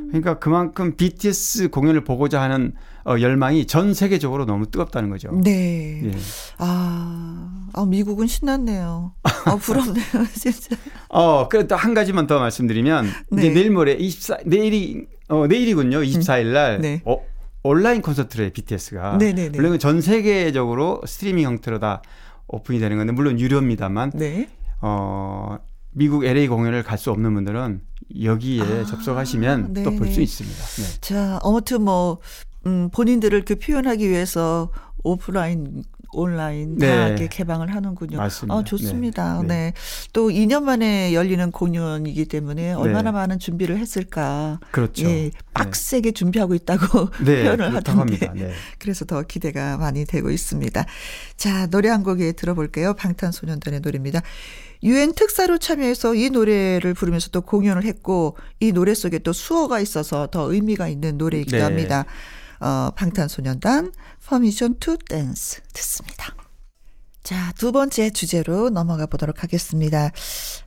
그러니까 그만큼 BTS 공연을 보고자 하는 어, 열망이 전 세계적으로 너무 뜨겁다는 거죠. 네. 예. 아, 아, 미국은 신났네요. 아, 부럽네요, 진짜. 어, 그래도 한 가지만 더 말씀드리면 네. 이제 내일 모레 24 내일이 어 내일이군요. 24일 날 네. 어, 온라인 콘서트를 BTS가. 네네네. 물론 전 세계적으로 스트리밍 형태로 다 오픈이 되는 건데 물론 유료입니다만 네. 어 미국 LA 공연을 갈 수 없는 분들은 여기에 아, 접속하시면 또 볼. 수 있습니다. 네. 자, 아무튼 뭐, 음, 본인들을 그 표현하기 위해서 오프라인, 온라인 다 네. 이렇게 개방을 하는군요. 맞습니다. 아, 좋습니다. 네. 네. 네. 또 2년 만에 열리는 공연이기 때문에 얼마나 많은 준비를 했을까. 그렇죠. 예, 빡세게 준비하고 있다고 네, 표현을 하던데. 네. 그래서 더 기대가 많이 되고 있습니다. 자, 노래 한 곡에 들어볼게요. 방탄소년단의 노래입니다. 유엔 특사로 참여해서 이 노래를 부르면서 또 공연을 했고 이 노래 속에 또 수어가 있어서 더 의미가 있는 노래이기도 네. 합니다. 어, 방탄소년단 Permission to Dance 듣습니다. 자, 두 번째 주제로 넘어가 보도록 하겠습니다.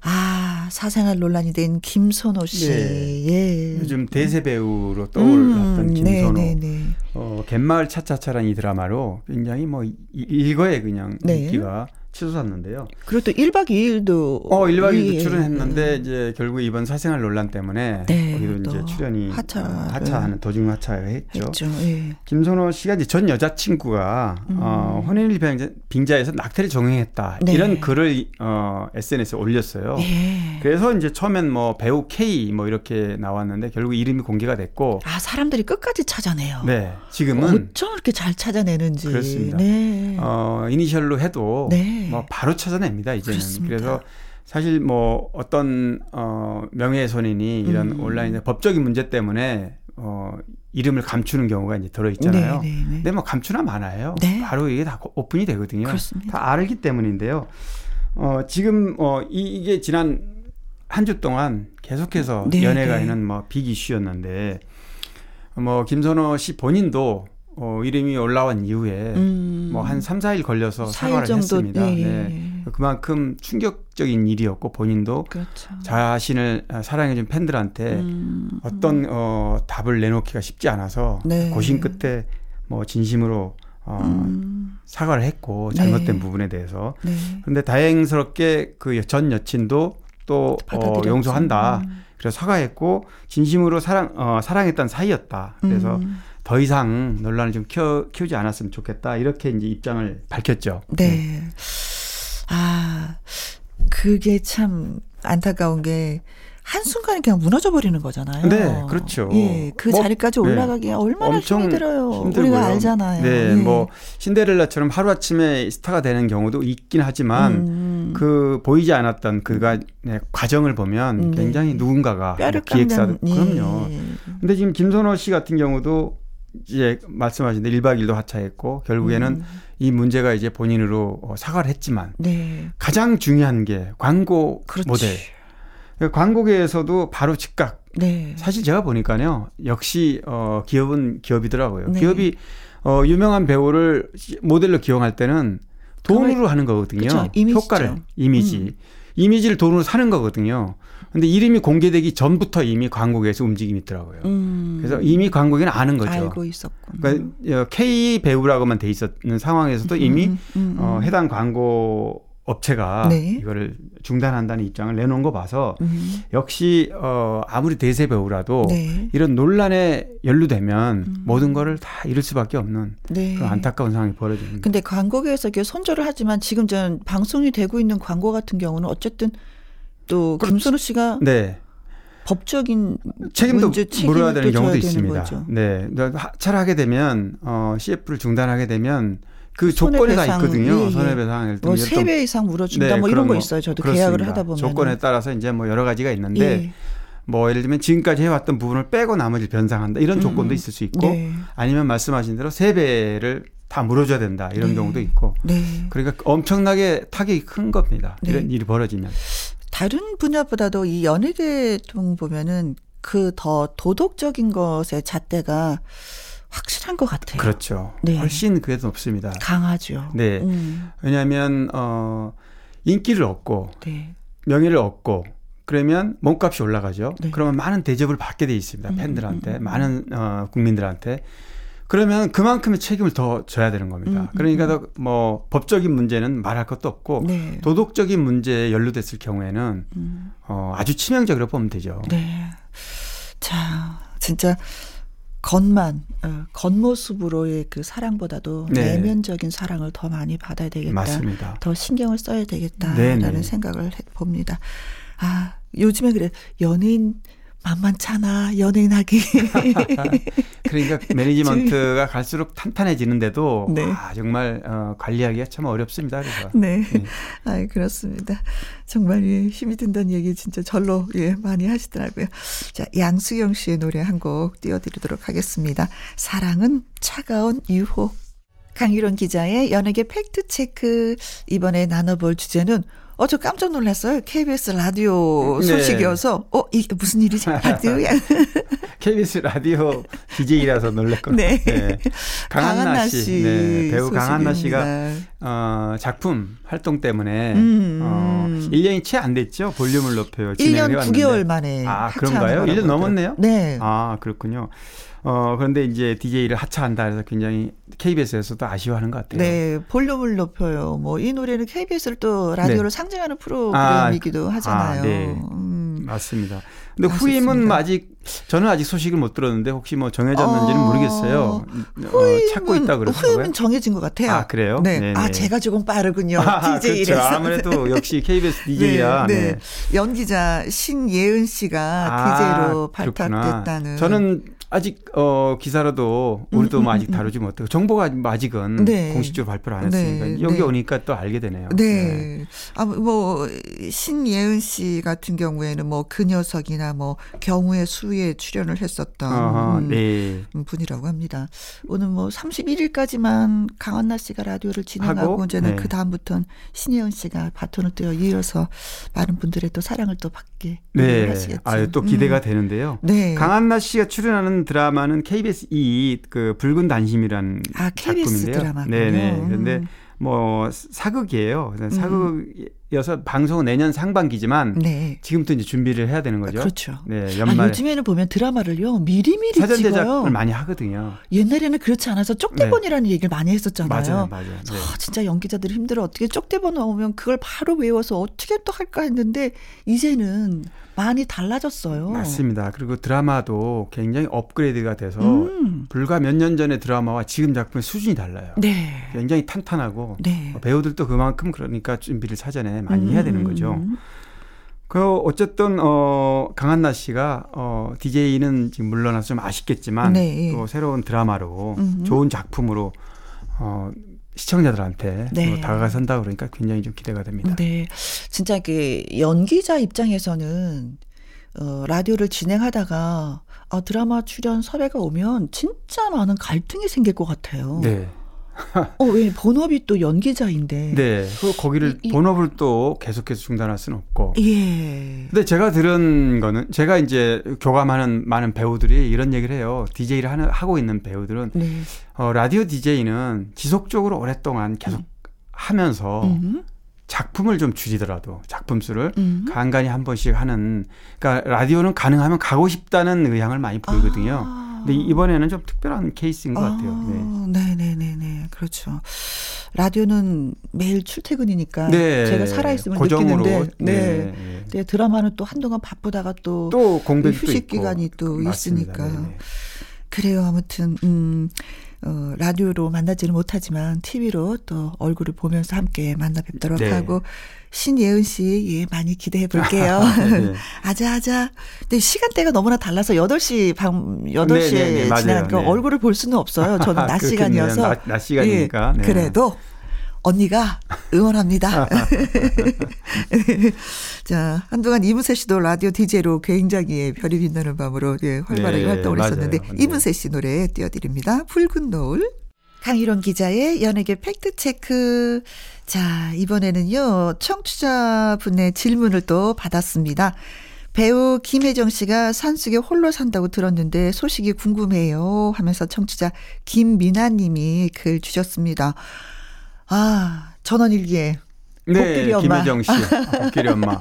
아, 사생활 논란이 된 김선호 씨. 네. 예. 요즘 대세 배우로 떠올랐던 음, 김선호. 네, 네, 네. 어, 갯마을 차차차라는 이 드라마로 굉장히 뭐 이- 일거에 그냥 네. 인기가 치솟았는데요. 그리고 또 1박 2일도 어, 1박 2일도 예. 출연했는데 이제 결국 이번 사생활 논란 때문에 네, 거기도 또 이제 출연이 하차. 어, 하차하는 도중 하차를 했죠. 했죠. 예. 김선호 씨가 이제 전 여자친구가 어, 혼인일 빙자- 빙자에서 낙태를 종행했다 음. 네. 이런 글을 어, SNS에 올렸어요. 예. 그래서 이제 처음엔 뭐 배우 K 뭐 이렇게 나왔는데 결국 이름이 공개가 됐고 아, 사람들이 끝까지 찾아내요. 네 지금은 어쩜 이렇게 잘 찾아내는지. 그렇습니다. 네. 어, 이니셜로 해도 네. 뭐 바로 찾아냅니다 이제는. 그렇습니다. 그래서 사실 뭐 어떤 어, 명예훼손이니 이런 음. 온라인 법적인 문제 때문에 어, 이름을 감추는 경우가 이제 들어 있잖아요. 네, 네, 네. 근데 뭐 감추나 많아요. 네. 바로 이게 다 오픈이 되거든요. 그렇습니다. 다 알기 때문인데요. 어, 지금 어, 이, 이게 지난 한 주 동안 계속해서 네, 연예가에는 뭐 빅 이슈였는데 뭐 김선호 씨 본인도 어, 이름이 올라온 이후에 음. 뭐한 3, 4일 걸려서 사과를 정도, 했습니다. 예, 네. 예. 그만큼 충격적인 일이었고 본인도 그렇죠. 자신을 사랑해준 팬들한테 음. 어떤 어, 답을 내놓기가 쉽지 않아서 네. 고심 끝에 뭐 진심으로 어, 음. 사과를 했고 잘못된 네. 부분에 대해서 네. 그런데 다행스럽게 그 전 여친도 또 어. 용서한다. 음. 그래서 사과했고 진심으로 사랑 어, 사랑했던 사이였다. 그래서 음. 더 이상 논란을 좀 키워, 키우지 않았으면 좋겠다. 이렇게 이제 입장을 밝혔죠. 네. 아, 그게 참 안타까운 게 한순간에 그냥 무너져 버리는 거잖아요. 네, 그렇죠. 예, 그 뭐, 자리까지 네. 올라가기가 얼마나 엄청 힘이 들어요. 힘들고요. 우리가 알잖아요. 네, 예. 뭐 신데렐라처럼 하루 아침에 스타가 되는 경우도 있긴 하지만 음. 그 보이지 않았던 그가 네, 과정을 보면 네. 굉장히 누군가가 뭐 기획사도 깎는 그럼요. 예. 근데 지금 김선호 씨 같은 경우도 이제 말씀하신 대로 1박 2일도 하차했고 결국에는 음. 이 문제가 이제 본인으로 어, 사과를 했지만 네. 가장 중요한 게 광고 그렇지. 모델. 그 광고계에서도 바로 즉각 네. 사실 제가 보니까요 역시 어 기업은 기업이더라고요. 네. 기업이 어 유명한 배우를 시- 모델로 기용할 때는 돈으로 하는 거거든요. 그쵸, 이미지죠. 효과를 이미지 음. 이미지를 돈으로 사는 거거든요. 근데 이름이 공개되기 전부터 이미 광고계에서 움직임이 있더라고요. 음. 그래서 이미 광고계는 아는 거죠. 알고 있었군. 그러니까 어, K 배우라고만 돼 있었는 상황에서도 이미 음, 음, 음. 어, 해당 광고 업체가 네. 이거를 중단한다는 입장을 내놓은 거 봐서 음. 역시 어 아무리 대세 배우라도 네. 이런 논란에 연루되면 음. 모든 거를 다 잃을 수밖에 없는 네. 그런 안타까운 상황이 벌어집니다. 근데 광고계에서 손절을 하지만 지금 전 방송이 되고 있는 광고 같은 경우는 어쨌든 또 그렇지. 김선우 씨가 네. 법적인 책임도 문제 물어야 되는 경우도 있습니다. 거죠. 네. 하차하게 되면 어 CF를 중단하게 되면 그 손해배상, 조건에 다 있거든요. 예, 예. 손해배상 뭐 들면 세배 이상 물어준다 뭐 이런 거 있어요. 저도 계약을 하다 보면 네, 조건에 따라서 이제 뭐 여러 가지가 있는데 예. 뭐 예를 들면 지금까지 해왔던 부분을 빼고 나머지를 변상한다 이런 조건도 있을 수 있고 네. 아니면 말씀하신 대로 세 배를 다 물어줘야 된다 이런 네. 경우도 있고 네. 그러니까 엄청나게 타격이 큰 겁니다. 네. 이런 일이 벌어지면 다른 분야보다도 이 연예계 통 보면은 그 더 도덕적인 것의 잣대가 확실한 것 같아요. 그렇죠. 네. 훨씬 그래도 높습니다. 강하죠. 네. 음, 왜냐하면 어 인기를 얻고 네. 명예를 얻고 그러면 몸값이 올라가죠. 네. 그러면 많은 대접을 받게 돼 있습니다. 음, 팬들한테 음, 음. 많은 어, 국민들한테 그러면 그만큼의 책임을 더 져야 되는 겁니다. 음, 음, 그러니까 더뭐 법적인 문제는 말할 것도 없고 네. 도덕적인 문제에 연루됐을 경우에는 음, 어, 아주 치명적으로 보면 되죠. 네. 자, 진짜 겉만 어, 겉모습으로의 그 사랑보다도 네. 내면적인 사랑을 더 많이 받아야 되겠다. 맞습니다. 더 신경을 써야 되겠다라는 네네. 생각을 해 봅니다. 아, 요즘에 그래. 연예인 만만찮아. 연예인 하기. 그러니까 매니지먼트가 갈수록 탄탄해지는데도 네. 아, 정말 어, 관리하기가 참 어렵습니다. 그래서 네. 네. 아, 그렇습니다. 정말 예, 힘이 든다는 얘기 진짜 절로 예, 많이 하시더라고요. 자, 양수경 씨의 노래 한 곡 띄워드리도록 하겠습니다. 사랑은 차가운 유혹. 강유론 기자의 연예계 팩트 체크. 이번에 나눠볼 주제는 어, 저 깜짝 놀랐어요. KBS 라디오 네. 소식이어서, 어, 이게 무슨 일이지? 라디오야? KBS 라디오 DJ라서 놀랐거든요. 네. 강한나 씨, 네, 배우 강한나 씨가. 어, 작품 활동 때문에 음. 어, 1년이 채 안 됐죠. 볼륨을 높여요. 진행을 1년 해왔는데. 9개월 만에. 아, 그런가요? 거라고 1년 넘었네요? 네. 아, 그렇군요. 어, 그런데 이제 DJ를 하차한다 해서 굉장히 KBS에서도 아쉬워하는 것 같아요. 네, 볼륨을 높여요. 뭐 이 노래는 KBS를 또 라디오로 상징하는 프로그램이기도 아, 하잖아요. 아, 네. 음. 맞습니다. 근데. 후임은 아직 저는 아직 소식을 못 들었는데 혹시 뭐 정해졌는지는 어, 모르겠어요. 어, 찾고 있다 그러더라고요. 후임은 정해진 것 같아요. 아, 그래요? 네. 네네. 아, 제가 조금 빠르군요. 아, DJ라서. 그렇죠. 아무래도 역시 KBS DJ야. 네, 네. 네. 연기자 신예은 씨가 아, DJ로. 발탁됐다는. 저는 아직 어 기사로도 우리도 음, 뭐 음, 아직 다루지 못하고 정보가 아직은 네. 공식적으로 발표를 안 했으니까 네, 여기 네. 오니까 또 알게 되네요. 네. 아, 뭐, 신예은 씨 같은 경우에는 뭐, 그 녀석이나 뭐, 경우의 수에 출연을 했었던 음, 네. 분이라고 합니다. 오늘 뭐 31일까지만 강한나 씨가 라디오를 진행하고 하고, 이제는 네. 그 다음부터는 신혜원 씨가 바톤을 또 이어서 많은 분들의 또 사랑을 또 받게 네. 하시겠죠. 아, 또 기대가 음. 되는데요. 네. 강한나 씨가 출연하는 드라마는 KBS 2, 그 붉은 단심이라는 아, KBS 작품인데요. 드라마군요. 네네. 음. 그런데 뭐 사극이에요. 사극이 어서 방송 내년 상반기지만 네. 지금부터 이제 준비를 해야 되는 거죠. 그렇죠. 네, 아, 연말에 요즘에는 보면 드라마를요 미리미리 사전. 제작을 많이 하거든요. 옛날에는 그렇지 않아서 쪽대본이라는 얘기를 많이 했었잖아요. 맞아요, 맞아요. 네. 아, 진짜 연기자들이 힘들어. 어떻게 쪽대본 나오면 그걸 바로 외워서 어떻게 또 할까 했는데 이제는 많이 달라졌어요. 맞습니다. 그리고 드라마도 굉장히 업그레이드가 돼서 음. 불과 몇 년 전의 드라마와 지금 작품의 수준이 달라요. 네. 굉장히 탄탄하고 네. 배우들도 그만큼 그러니까 준비를 사전에 많이 해야 되는 거죠. 음. 그 어쨌든 어 강한나 씨가 어 DJ는 지금 물러나서 좀 아쉽겠지만 네. 또 새로운 드라마로 음. 좋은 작품으로 어 시청자들한테 네. 또 다가선다 그러니까 굉장히 좀 기대가 됩니다. 네. 진짜 그 연기자 입장에서는 어, 라디오를 진행하다가 아, 드라마 출연 섭외가 오면 진짜 많은 갈등이 생길 것 같아요. 네. 어, 왜 본업이 또 연기자인데. 네. 그 거기를 이- 이- 본업을 또 계속해서 중단할 수는 없고. 예. 근데 제가 들은 거는 제가 이제 교감하는 많은 배우들이 이런 얘기를 해요. DJ를 하는, 하고 있는 배우들은 네. 어, 라디오 DJ는 지속적으로 오랫동안 계속 하면서 음. 작품을 좀 줄이더라도 작품 수를 음. 간간히 한 번씩 하는 그러니까 라디오는 가능하면 가고 싶다는 의향을 많이 보이거든요. 아. 근데 이번에는 좀 특별한 케이스인 것 같아요. 네. 네, 네, 네, 네. 그렇죠. 라디오는 매일 출퇴근이니까 네. 제가 살아있으면 고정으로 느끼는데, 네. 네, 네. 네, 드라마는 또 한동안 바쁘다가 또, 또 공백도 휴식 있고. 기간이 또 맞습니다. 있으니까. 네, 네. 그래요. 아무튼 음, 어, 라디오로 만나지는 못하지만 TV로 또 얼굴을 보면서 함께 만나 뵙도록 네. 하고 신예은 씨 예, 많이 기대해 볼게요. 네. 아자아자. 근데 시간대가 너무나 달라서 8시 밤 8시에 네, 네, 네. 지나니까 네. 얼굴을 볼 수는 없어요. 저는 낮. 시간이어서. 낮- 낮 시간이니까. 예, 네. 그래도 언니가 응원합니다. 자, 한동안 이문세 씨도 라디오 DJ로 굉장히 별이 빛나는 밤으로 예, 활발하게 네, 활동을. 했었는데 네. 이문세 씨 노래 띄워드립니다. 붉은 노을. 강희론 기자의 연예계 팩트체크. 자, 이번에는요, 청취자분의 질문을 또 받았습니다. 배우 김혜정 씨가 산속에 홀로 산다고 들었는데 소식이 궁금해요 하면서 청취자 김미나 님이 글 주셨습니다. 아, 전원일기에 복길이 엄마. 김혜정 씨, 복길이 엄마.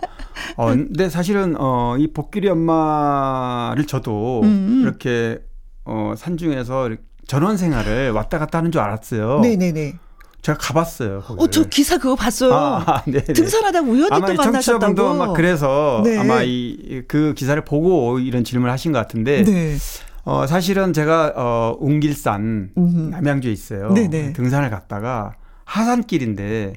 어, 근데 사실은 어, 이 복길이 엄마를 저도 음. 이렇게 어, 산중에서 전원 생활을 왔다 갔다 하는 줄 알았어요. 네네네. 제가 가봤어요. 거기를. 어, 저 기사 그거 봤어요. 아, 네. 등산하다 우연히 아마 또 만나셨다고. 아마 그래서 네. 아마 이 그 기사를 보고 이런 질문을 하신 것 같은데 네. 어, 사실은 제가 어, 웅길산 음흠. 남양주에 있어요. 네네. 등산을 갔다가 하산길인데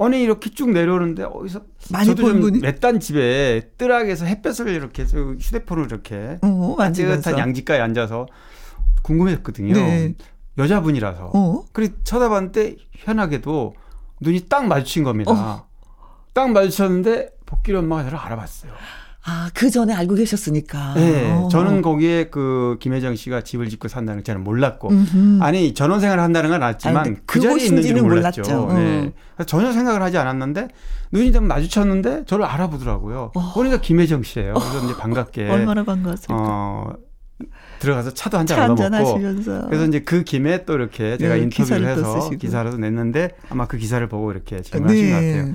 아니 이렇게 쭉 내려오는데 어디서 많이 저도 본좀 분이? 외딴 집에 뜰악에서 햇볕을 이렇게 저 휴대폰을 이렇게 어. 따뜻한 양지가에 앉아서 궁금했거든요. 네. 여자분이라서. 어? 그리고 쳐다봤는데 희한하게도 눈이 딱 마주친 겁니다. 어. 딱 마주쳤는데 복길 엄마가 저를 알아봤어요. 아, 그 전에 알고 계셨으니까. 네, 어. 저는 거기에 그 김혜정 씨가 집을 짓고 산다는 걸 저는 몰랐고 음흠. 아니 전원 생활을 한다는 건 알지만 아니, 그 자리에 있는 줄은 몰랐죠. 몰랐죠. 네. 어. 그래서 전혀 생각을 하지 않았는데 눈이 좀 마주쳤는데 저를 알아보더라고요. 어. 그러니까 김혜정 씨예요. 그래서 이제 반갑게 얼마나 반가웠을까. 어, 들어가서 차도 한잔 차 한잔 하시면서. 그래서 이제 그 김에 또 이렇게 제가 네, 인터뷰를 기사를 또 해서. 기사라도 냈는데 아마 그 기사를 보고 이렇게 질문하신 것 같아요. 네.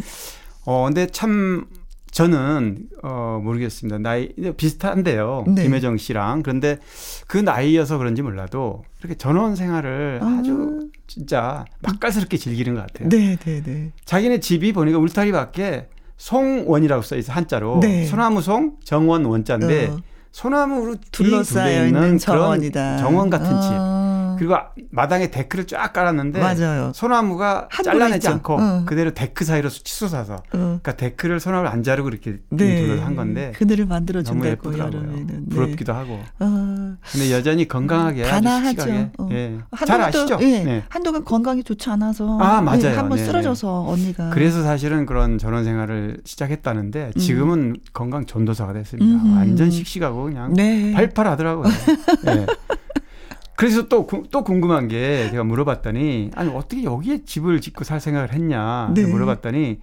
어, 근데 참 저는 어 모르겠습니다. 나이 비슷한데요. 네. 김혜정 씨랑 그런데 그 나이여서 그런지 몰라도 이렇게 전원 생활을 아. 아주 진짜 맛깔스럽게 즐기는 것 같아요. 네, 네, 네. 자기네 집이 보니까 울타리 밖에 송원이라고 써 있어 한자로 네. 소나무 송 정원 원자인데 어. 소나무로 둘러싸여 둘러 있는 정원이다. 정원 같은 집. 아. 그리고 마당에 데크를 쫙 깔았는데 맞아요. 소나무가 한 잘라내지 있죠. 않고 어. 그대로 데크 사이로 치솟아서 어. 그러니까 데크를 소나무를 안 자르고 이렇게 네. 둘러서 한 건데 그늘을 만들어 준다고 예쁘더라고요. 여름에는. 네. 부럽기도 하고. 어. 근데 여전히 건강하게 가나하죠. 어. 예. 잘 아시죠? 예, 네. 한동안 건강이 좋지 않아서 아, 맞아요. 예, 한번 네, 쓰러져서 언니가 그래서 사실은 그런 전원 생활을 시작했다는데 지금은 건강 전도사가 됐습니다. 음. 완전 씩씩하고 그냥 네. 팔팔하더라고요. 예. 그래서 또, 구- 또 궁금한 게 제가 물어봤더니 아니 어떻게 여기에 집을 짓고 살 생각을 했냐 네. 물어봤더니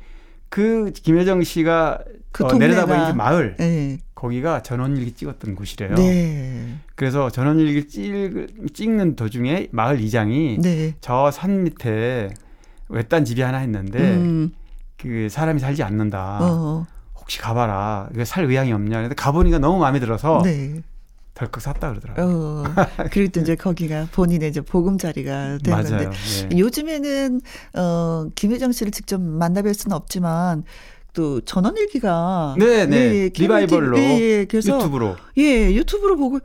그 김혜정 씨가 그 어, 내려다보는 그 마을 예. 거기가 전원일기 찍었던 곳이래요. 네. 그래서 전원일기 찍, 찍는 도중에 마을 이장이 네. 저산 밑에 외딴 집이 하나 있는데 음. 그 사람이 살지 않는다. 어. 혹시 가봐라. 살 의향이 없냐. 근데 가보니까 너무 마음에 들어서 네. 덜컥 샀다 그러더라고요. 어. 그리고 또 이제 거기가 본인의 이제 보금자리가 맞아요. 네. 요즘에는 어 김혜정 씨를 직접 만나뵐 수는 없지만 또 전원일기가 네, 네. 예, 예, 리바이벌로 예, 예, 그래서 유튜브로. 예 유튜브로 보고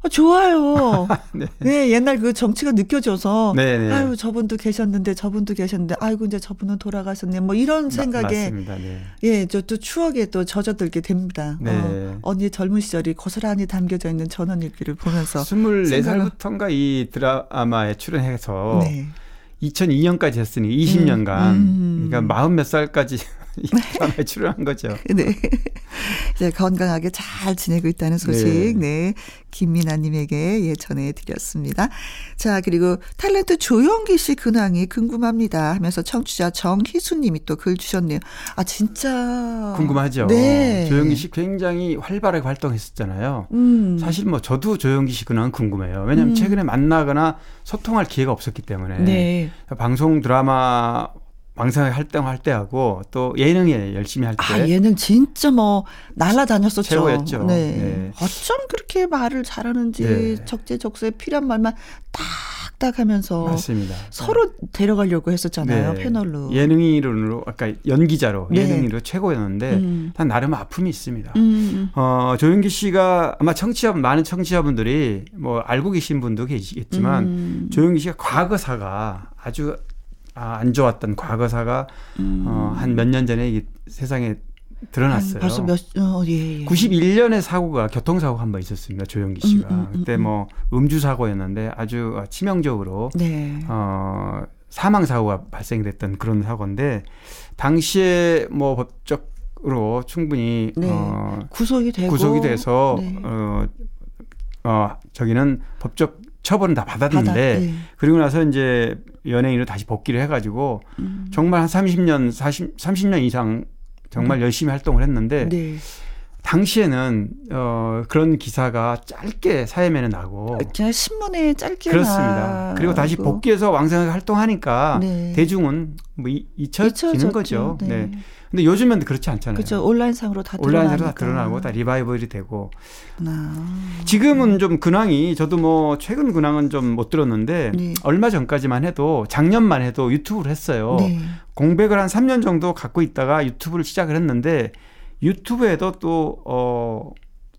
아, 좋아요. 네. 옛날 그 정치가 느껴져서 네, 네. 아유 저분도 계셨는데 저분도 계셨는데 아이고 이제 저분은 돌아가셨네 뭐 이런 생각에 맞습니다. 네. 예, 저 또 추억에 또 젖어들게 됩니다. 네. 어, 언니의 젊은 시절이 고스란히 담겨져 있는 전원일기를 보면서 24살부터인가 이 드라마에 출연해서 네. 2002년까지 했으니 20년간 음. 그러니까 마흔 몇 살까지 이 드라마에 출연한 거죠. 네. 이제 건강하게 잘 지내고 있다는 소식, 네. 김민아님에게 예, 전해드렸습니다. 자, 그리고 탤런트 조영기 씨 근황이 궁금합니다 하면서 청취자 정희수님이 또 글 주셨네요. 아, 진짜. 궁금하죠. 네. 조영기 씨 굉장히 활발하게 활동했었잖아요. 음. 사실 뭐 저도 조영기 씨 근황 궁금해요. 왜냐하면 음. 최근에 만나거나 소통할 기회가 없었기 때문에 네. 방송 드라마 왕성하게 활동할 때하고 또 예능에 열심히 할 때. 아, 얘는 진짜 뭐 날라다녔었죠. 최고였죠. 네. 네. 어쩜 그렇게 말을 잘하는지 네. 적재적소에 필요한 말만 딱딱 하면서 맞습니다. 서로 데려가려고 했었잖아요. 네. 패널로. 예능인으로 아까 연기자로 네. 예능인으로 최고였는데 음. 난 나름 아픔이 있습니다. 음. 어, 조윤기 씨가 아마 청취자 많은 청취자분들이 뭐 알고 계신 분도 계시겠지만 음. 조윤기 씨가 과거사가 아주 아, 안 좋았던 과거사가 음. 어, 한 몇 년 전에 이 세상에 드러났어요. 벌써 몇, 어, 예, 예. 91년에 사고가 교통사고가 한번 있었습니다. 조영기 씨가. 음, 음, 음, 그때 음. 뭐 음주 사고였는데 아주 치명적으로 네. 어 사망 사고가 발생됐던 그런 사고인데 당시에 뭐 법적으로 충분히 네. 어 구속이 되고. 구속이 돼서 네. 어, 어 저기는 법적 처벌은 다 받았는데 받아- 네. 그리고 나서 이제 연예인으로 다시 복귀를 해가지고 음. 정말 한 30년 40 30년 이상 정말 열심히 활동을 했는데 네. 당시에는 어 그런 기사가 짧게 사회면에 나고 그냥 신문에 짧게 그렇습니다. 그리고 다시. 복귀해서 왕성하게 활동하니까 네. 대중은 뭐 이- 잊혀지는. 거죠. 네. 네. 근데 요즘은 그렇지 않잖아요. 그렇죠. 온라인상으로 다 온라인으로 다 드러나니까. 드러나고 다 리바이벌이 되고 아. 지금은 좀 근황이 저도 뭐 최근 근황은 좀 못 들었는데 네. 얼마 전까지만 해도 작년만 해도 유튜브를 했어요. 네. 공백을 한 3년 정도 갖고 있다가 유튜브를 시작을 했는데 유튜브에도 또 어,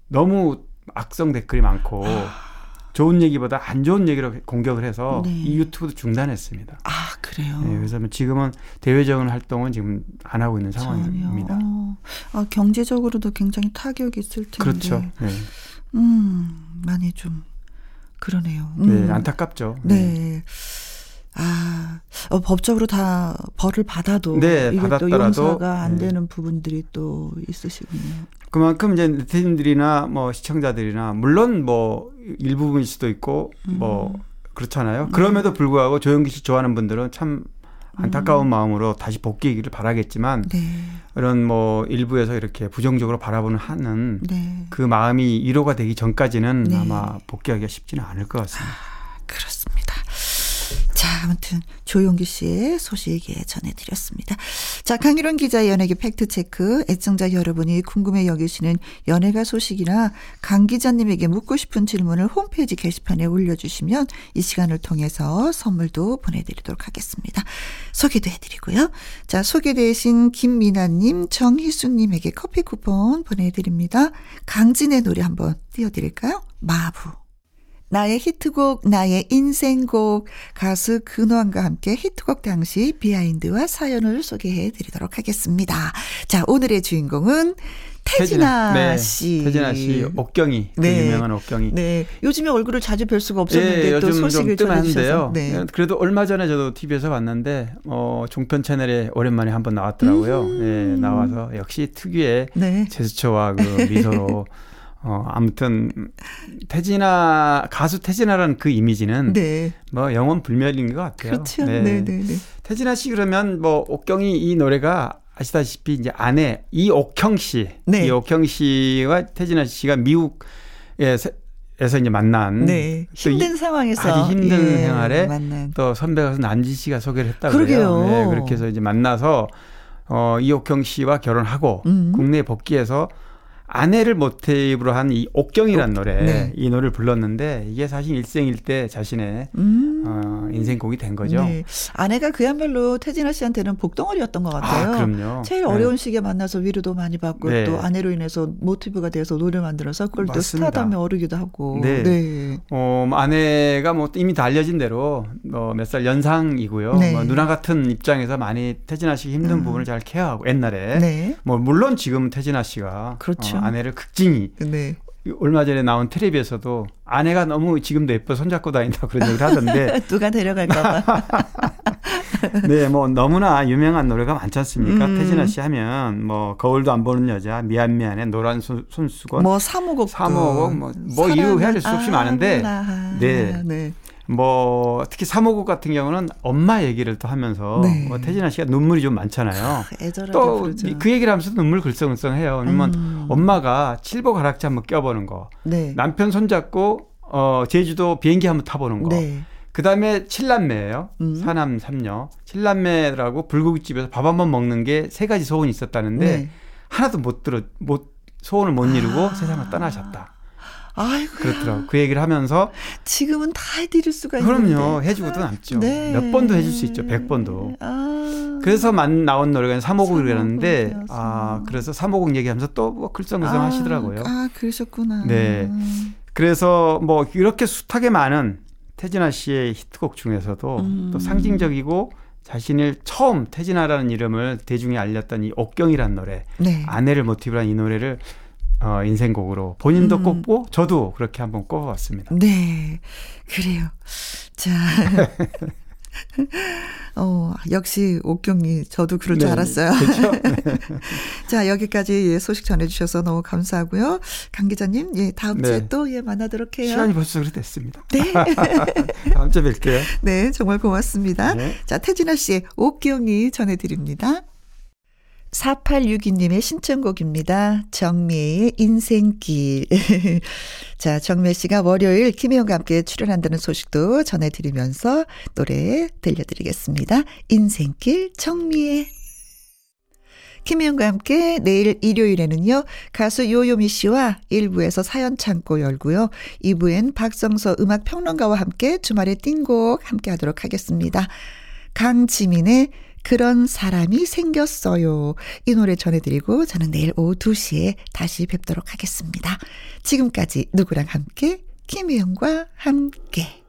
너무 악성 댓글이 많고 좋은 얘기보다 안 좋은 얘기로 공격을 해서 네. 이 유튜브도 중단했습니다. 아 그래요. 네, 그래서 지금은 대외적인 활동은 지금 안 하고 있는 상황입니다. 어. 아, 경제적으로도 굉장히 타격이 있을 텐데. 그렇죠. 네, 음, 많이 좀 그러네요. 네, 음. 안타깝죠. 네. 아, 어, 법적으로 다 벌을 받아도 네, 이게 또 받았더라도, 용서가 안 네. 되는 부분들이 또 있으시군요. 그만큼 이제 네티즌들이나 뭐 시청자들이나 물론 뭐 일부분일 수도 있고 뭐 음. 그렇잖아요. 그럼에도 불구하고 조영기 씨 좋아하는 분들은 참 안타까운 마음으로 다시 복귀하기를 바라겠지만 네, 이런 뭐 일부에서 이렇게 부정적으로 바라보는 하는 네, 그 마음이 위로가 되기 전까지는 네. 아마 복귀하기가 쉽지는 않을 것 같습니다. 그렇습니다. 자, 아무튼 조용기 씨의 소식 예, 전해드렸습니다. 자, 강일원 기자의 연예계 팩트체크. 애청자 여러분이 궁금해 여기시는 연예가 소식이나 강 기자님에게 묻고 싶은 질문을 홈페이지 게시판에 올려주시면 이 시간을 통해서 선물도 보내드리도록 하겠습니다. 소개도 해드리고요. 자, 소개되신 김미나님, 정희수님에게 커피 쿠폰 보내드립니다. 강진의 노래 한번 띄워드릴까요? 마부. 나의 히트곡, 나의 인생곡, 가수 근원과 함께 히트곡 당시 비하인드와 사연을 소개해 드리도록 하겠습니다. 자, 오늘의 주인공은 태진아, 네, 씨. 태진아 씨, 옥경이, 그 네. 유명한 옥경이. 네. 요즘에 얼굴을 자주 뵐 수가 없었는데 예, 또 요즘 소식을 좀 전해주셔서. 네. 그래도 얼마 전에 저도 TV에서 봤는데 어, 종편 채널에 오랜만에 한번 나왔더라고요. 음. 예, 나와서 역시 특유의 네. 제스처와 그 미소로 어, 아무튼 태진아 가수 태진아라는 그 이미지는 네. 뭐 영원 불멸인 것 같아요. 그렇죠. 네, 네, 네. 태진아 씨 그러면 뭐 옥경이 이 노래가 아시다시피 이제 아내 이옥형 씨, 네. 이옥형 씨와 태진아 씨가 미국에서 이제 만난 네. 힘든 상황에서 아주 힘든 예, 생활에 만난. 또 선배 가서 난지 씨가 소개를 했다고 그러게요. 그래요. 네, 그렇게 해서 이제 만나서 어, 이옥경 씨와 결혼하고 음. 국내에 복귀해서 아내를 모티브로 한 이 옥경이라는 노래 네. 이 노래를 불렀는데 이게 사실 일생일 대 자신의 음. 어, 인생곡이 된 거죠. 네. 아내가 그야말로 태진아 씨한테는 복덩어리였던 것 같아요. 아, 그럼요. 제일 네. 어려운 시기에 만나서 위로도 많이 받고 네. 또 아내로 인해서 모티브가 돼서 노래를 만들어서 그걸 또 맞습니다. 스타덤에 오르기도 하고. 네. 네. 어, 뭐 아내가 뭐 이미 다 알려진 대로 뭐 몇 살 연상이고요. 네. 뭐 누나 같은 입장에서 많이 태진아 씨 힘든 음. 부분을 잘 케어하고 옛날에 네. 뭐 물론 지금 태진아 씨가 그렇죠. 어, 아내를 극진히 네. 얼마 전에 나온 텔레비에서도 아내가 너무 지금도 예뻐 손잡고 다닌다 그런 얘기를 하던데 누가 데려갈까봐. 네 뭐 너무나 유명한 노래가 많지 않습니까 음. 태진아 씨 하면 뭐 거울도 안 보는 여자 미안 미안해 노란 손, 손수건 뭐 사모곡. 사모곡, 뭐- 뭐 이루 해야 될수 없이 많은데, 네. 네. 뭐 특히 사모곡 같은 경우는 엄마 얘기를 또 하면서 네. 뭐 태진아 씨가 눈물이 좀 많잖아요. 애절하게 또 부르죠. 그 얘기를 하면서도 눈물 글썽글썽해요. 왜냐면 음. 엄마가 칠복 가락지 한번 껴보는 거, 네. 남편 손잡고 어 제주도 비행기 한번 타보는 거. 네. 그 다음에 칠남매예요. 음. 사남 삼녀. 칠남매라고 불고기집에서 밥 한번 먹는 게 세 가지 소원이 있었다는데 네. 하나도 못 들어 못 소원을 못 이루고 아. 세상을 떠나셨다. 아이고. 그렇더라고. 그 얘기를 하면서 지금은 다 해드릴 수가 있는데. 그럼요. 해주고도 남죠. 네. 몇 번도 해줄 수 있죠. 백 번도. 아. 그래서 만 나온 노래가 삼오곡이었어. 아 그래서 삼오곡 얘기하면서 또 뭐 글썽글썽 아, 하시더라고요. 아, 그러셨구나. 네. 그래서 뭐 이렇게 숱하게 많은 태진아 씨의 히트곡 중에서도 음. 또 상징적이고 자신을 처음 태진아라는 이름을 대중에 알렸던 이 옥경이라는 노래 네. 아내를 모티브로 한 이 노래를 어, 인생곡으로 본인도 음. 꼽고 저도 그렇게 한번 꼽아봤습니다. 네. 그래요. 자. 어, 역시 옥경이 저도 그럴 줄 네, 알았어요. 그렇죠? 자, 여기까지 예, 소식 전해주셔서 너무 감사하고요. 강 기자님, 예, 다음 주에 네. 또 예, 만나도록 해요. 시간이 벌써 그렇게 됐습니다. 네. 다음 주에 뵐게요. 네, 정말 고맙습니다. 네. 자, 태진아 씨의 옥경이 전해드립니다. 4862님의 신청곡입니다. 정미의 인생길. 자, 정미 씨가 월요일 김혜영과 함께 출연한다는 소식도 전해드리면서 노래 들려드리겠습니다. 인생길 정미의. 김혜영과 함께 내일 일요일에는요, 가수 요요미 씨와 1부에서 사연 창고 열고요, 2부엔 박성서 음악평론가와 함께 주말의 띵곡 함께 하도록 하겠습니다. 강지민의 그런 사람이 생겼어요. 이 노래 전해드리고 저는 내일 오후 2시에 다시 뵙도록 하겠습니다. 지금까지 누구랑 함께? 김혜영과 함께.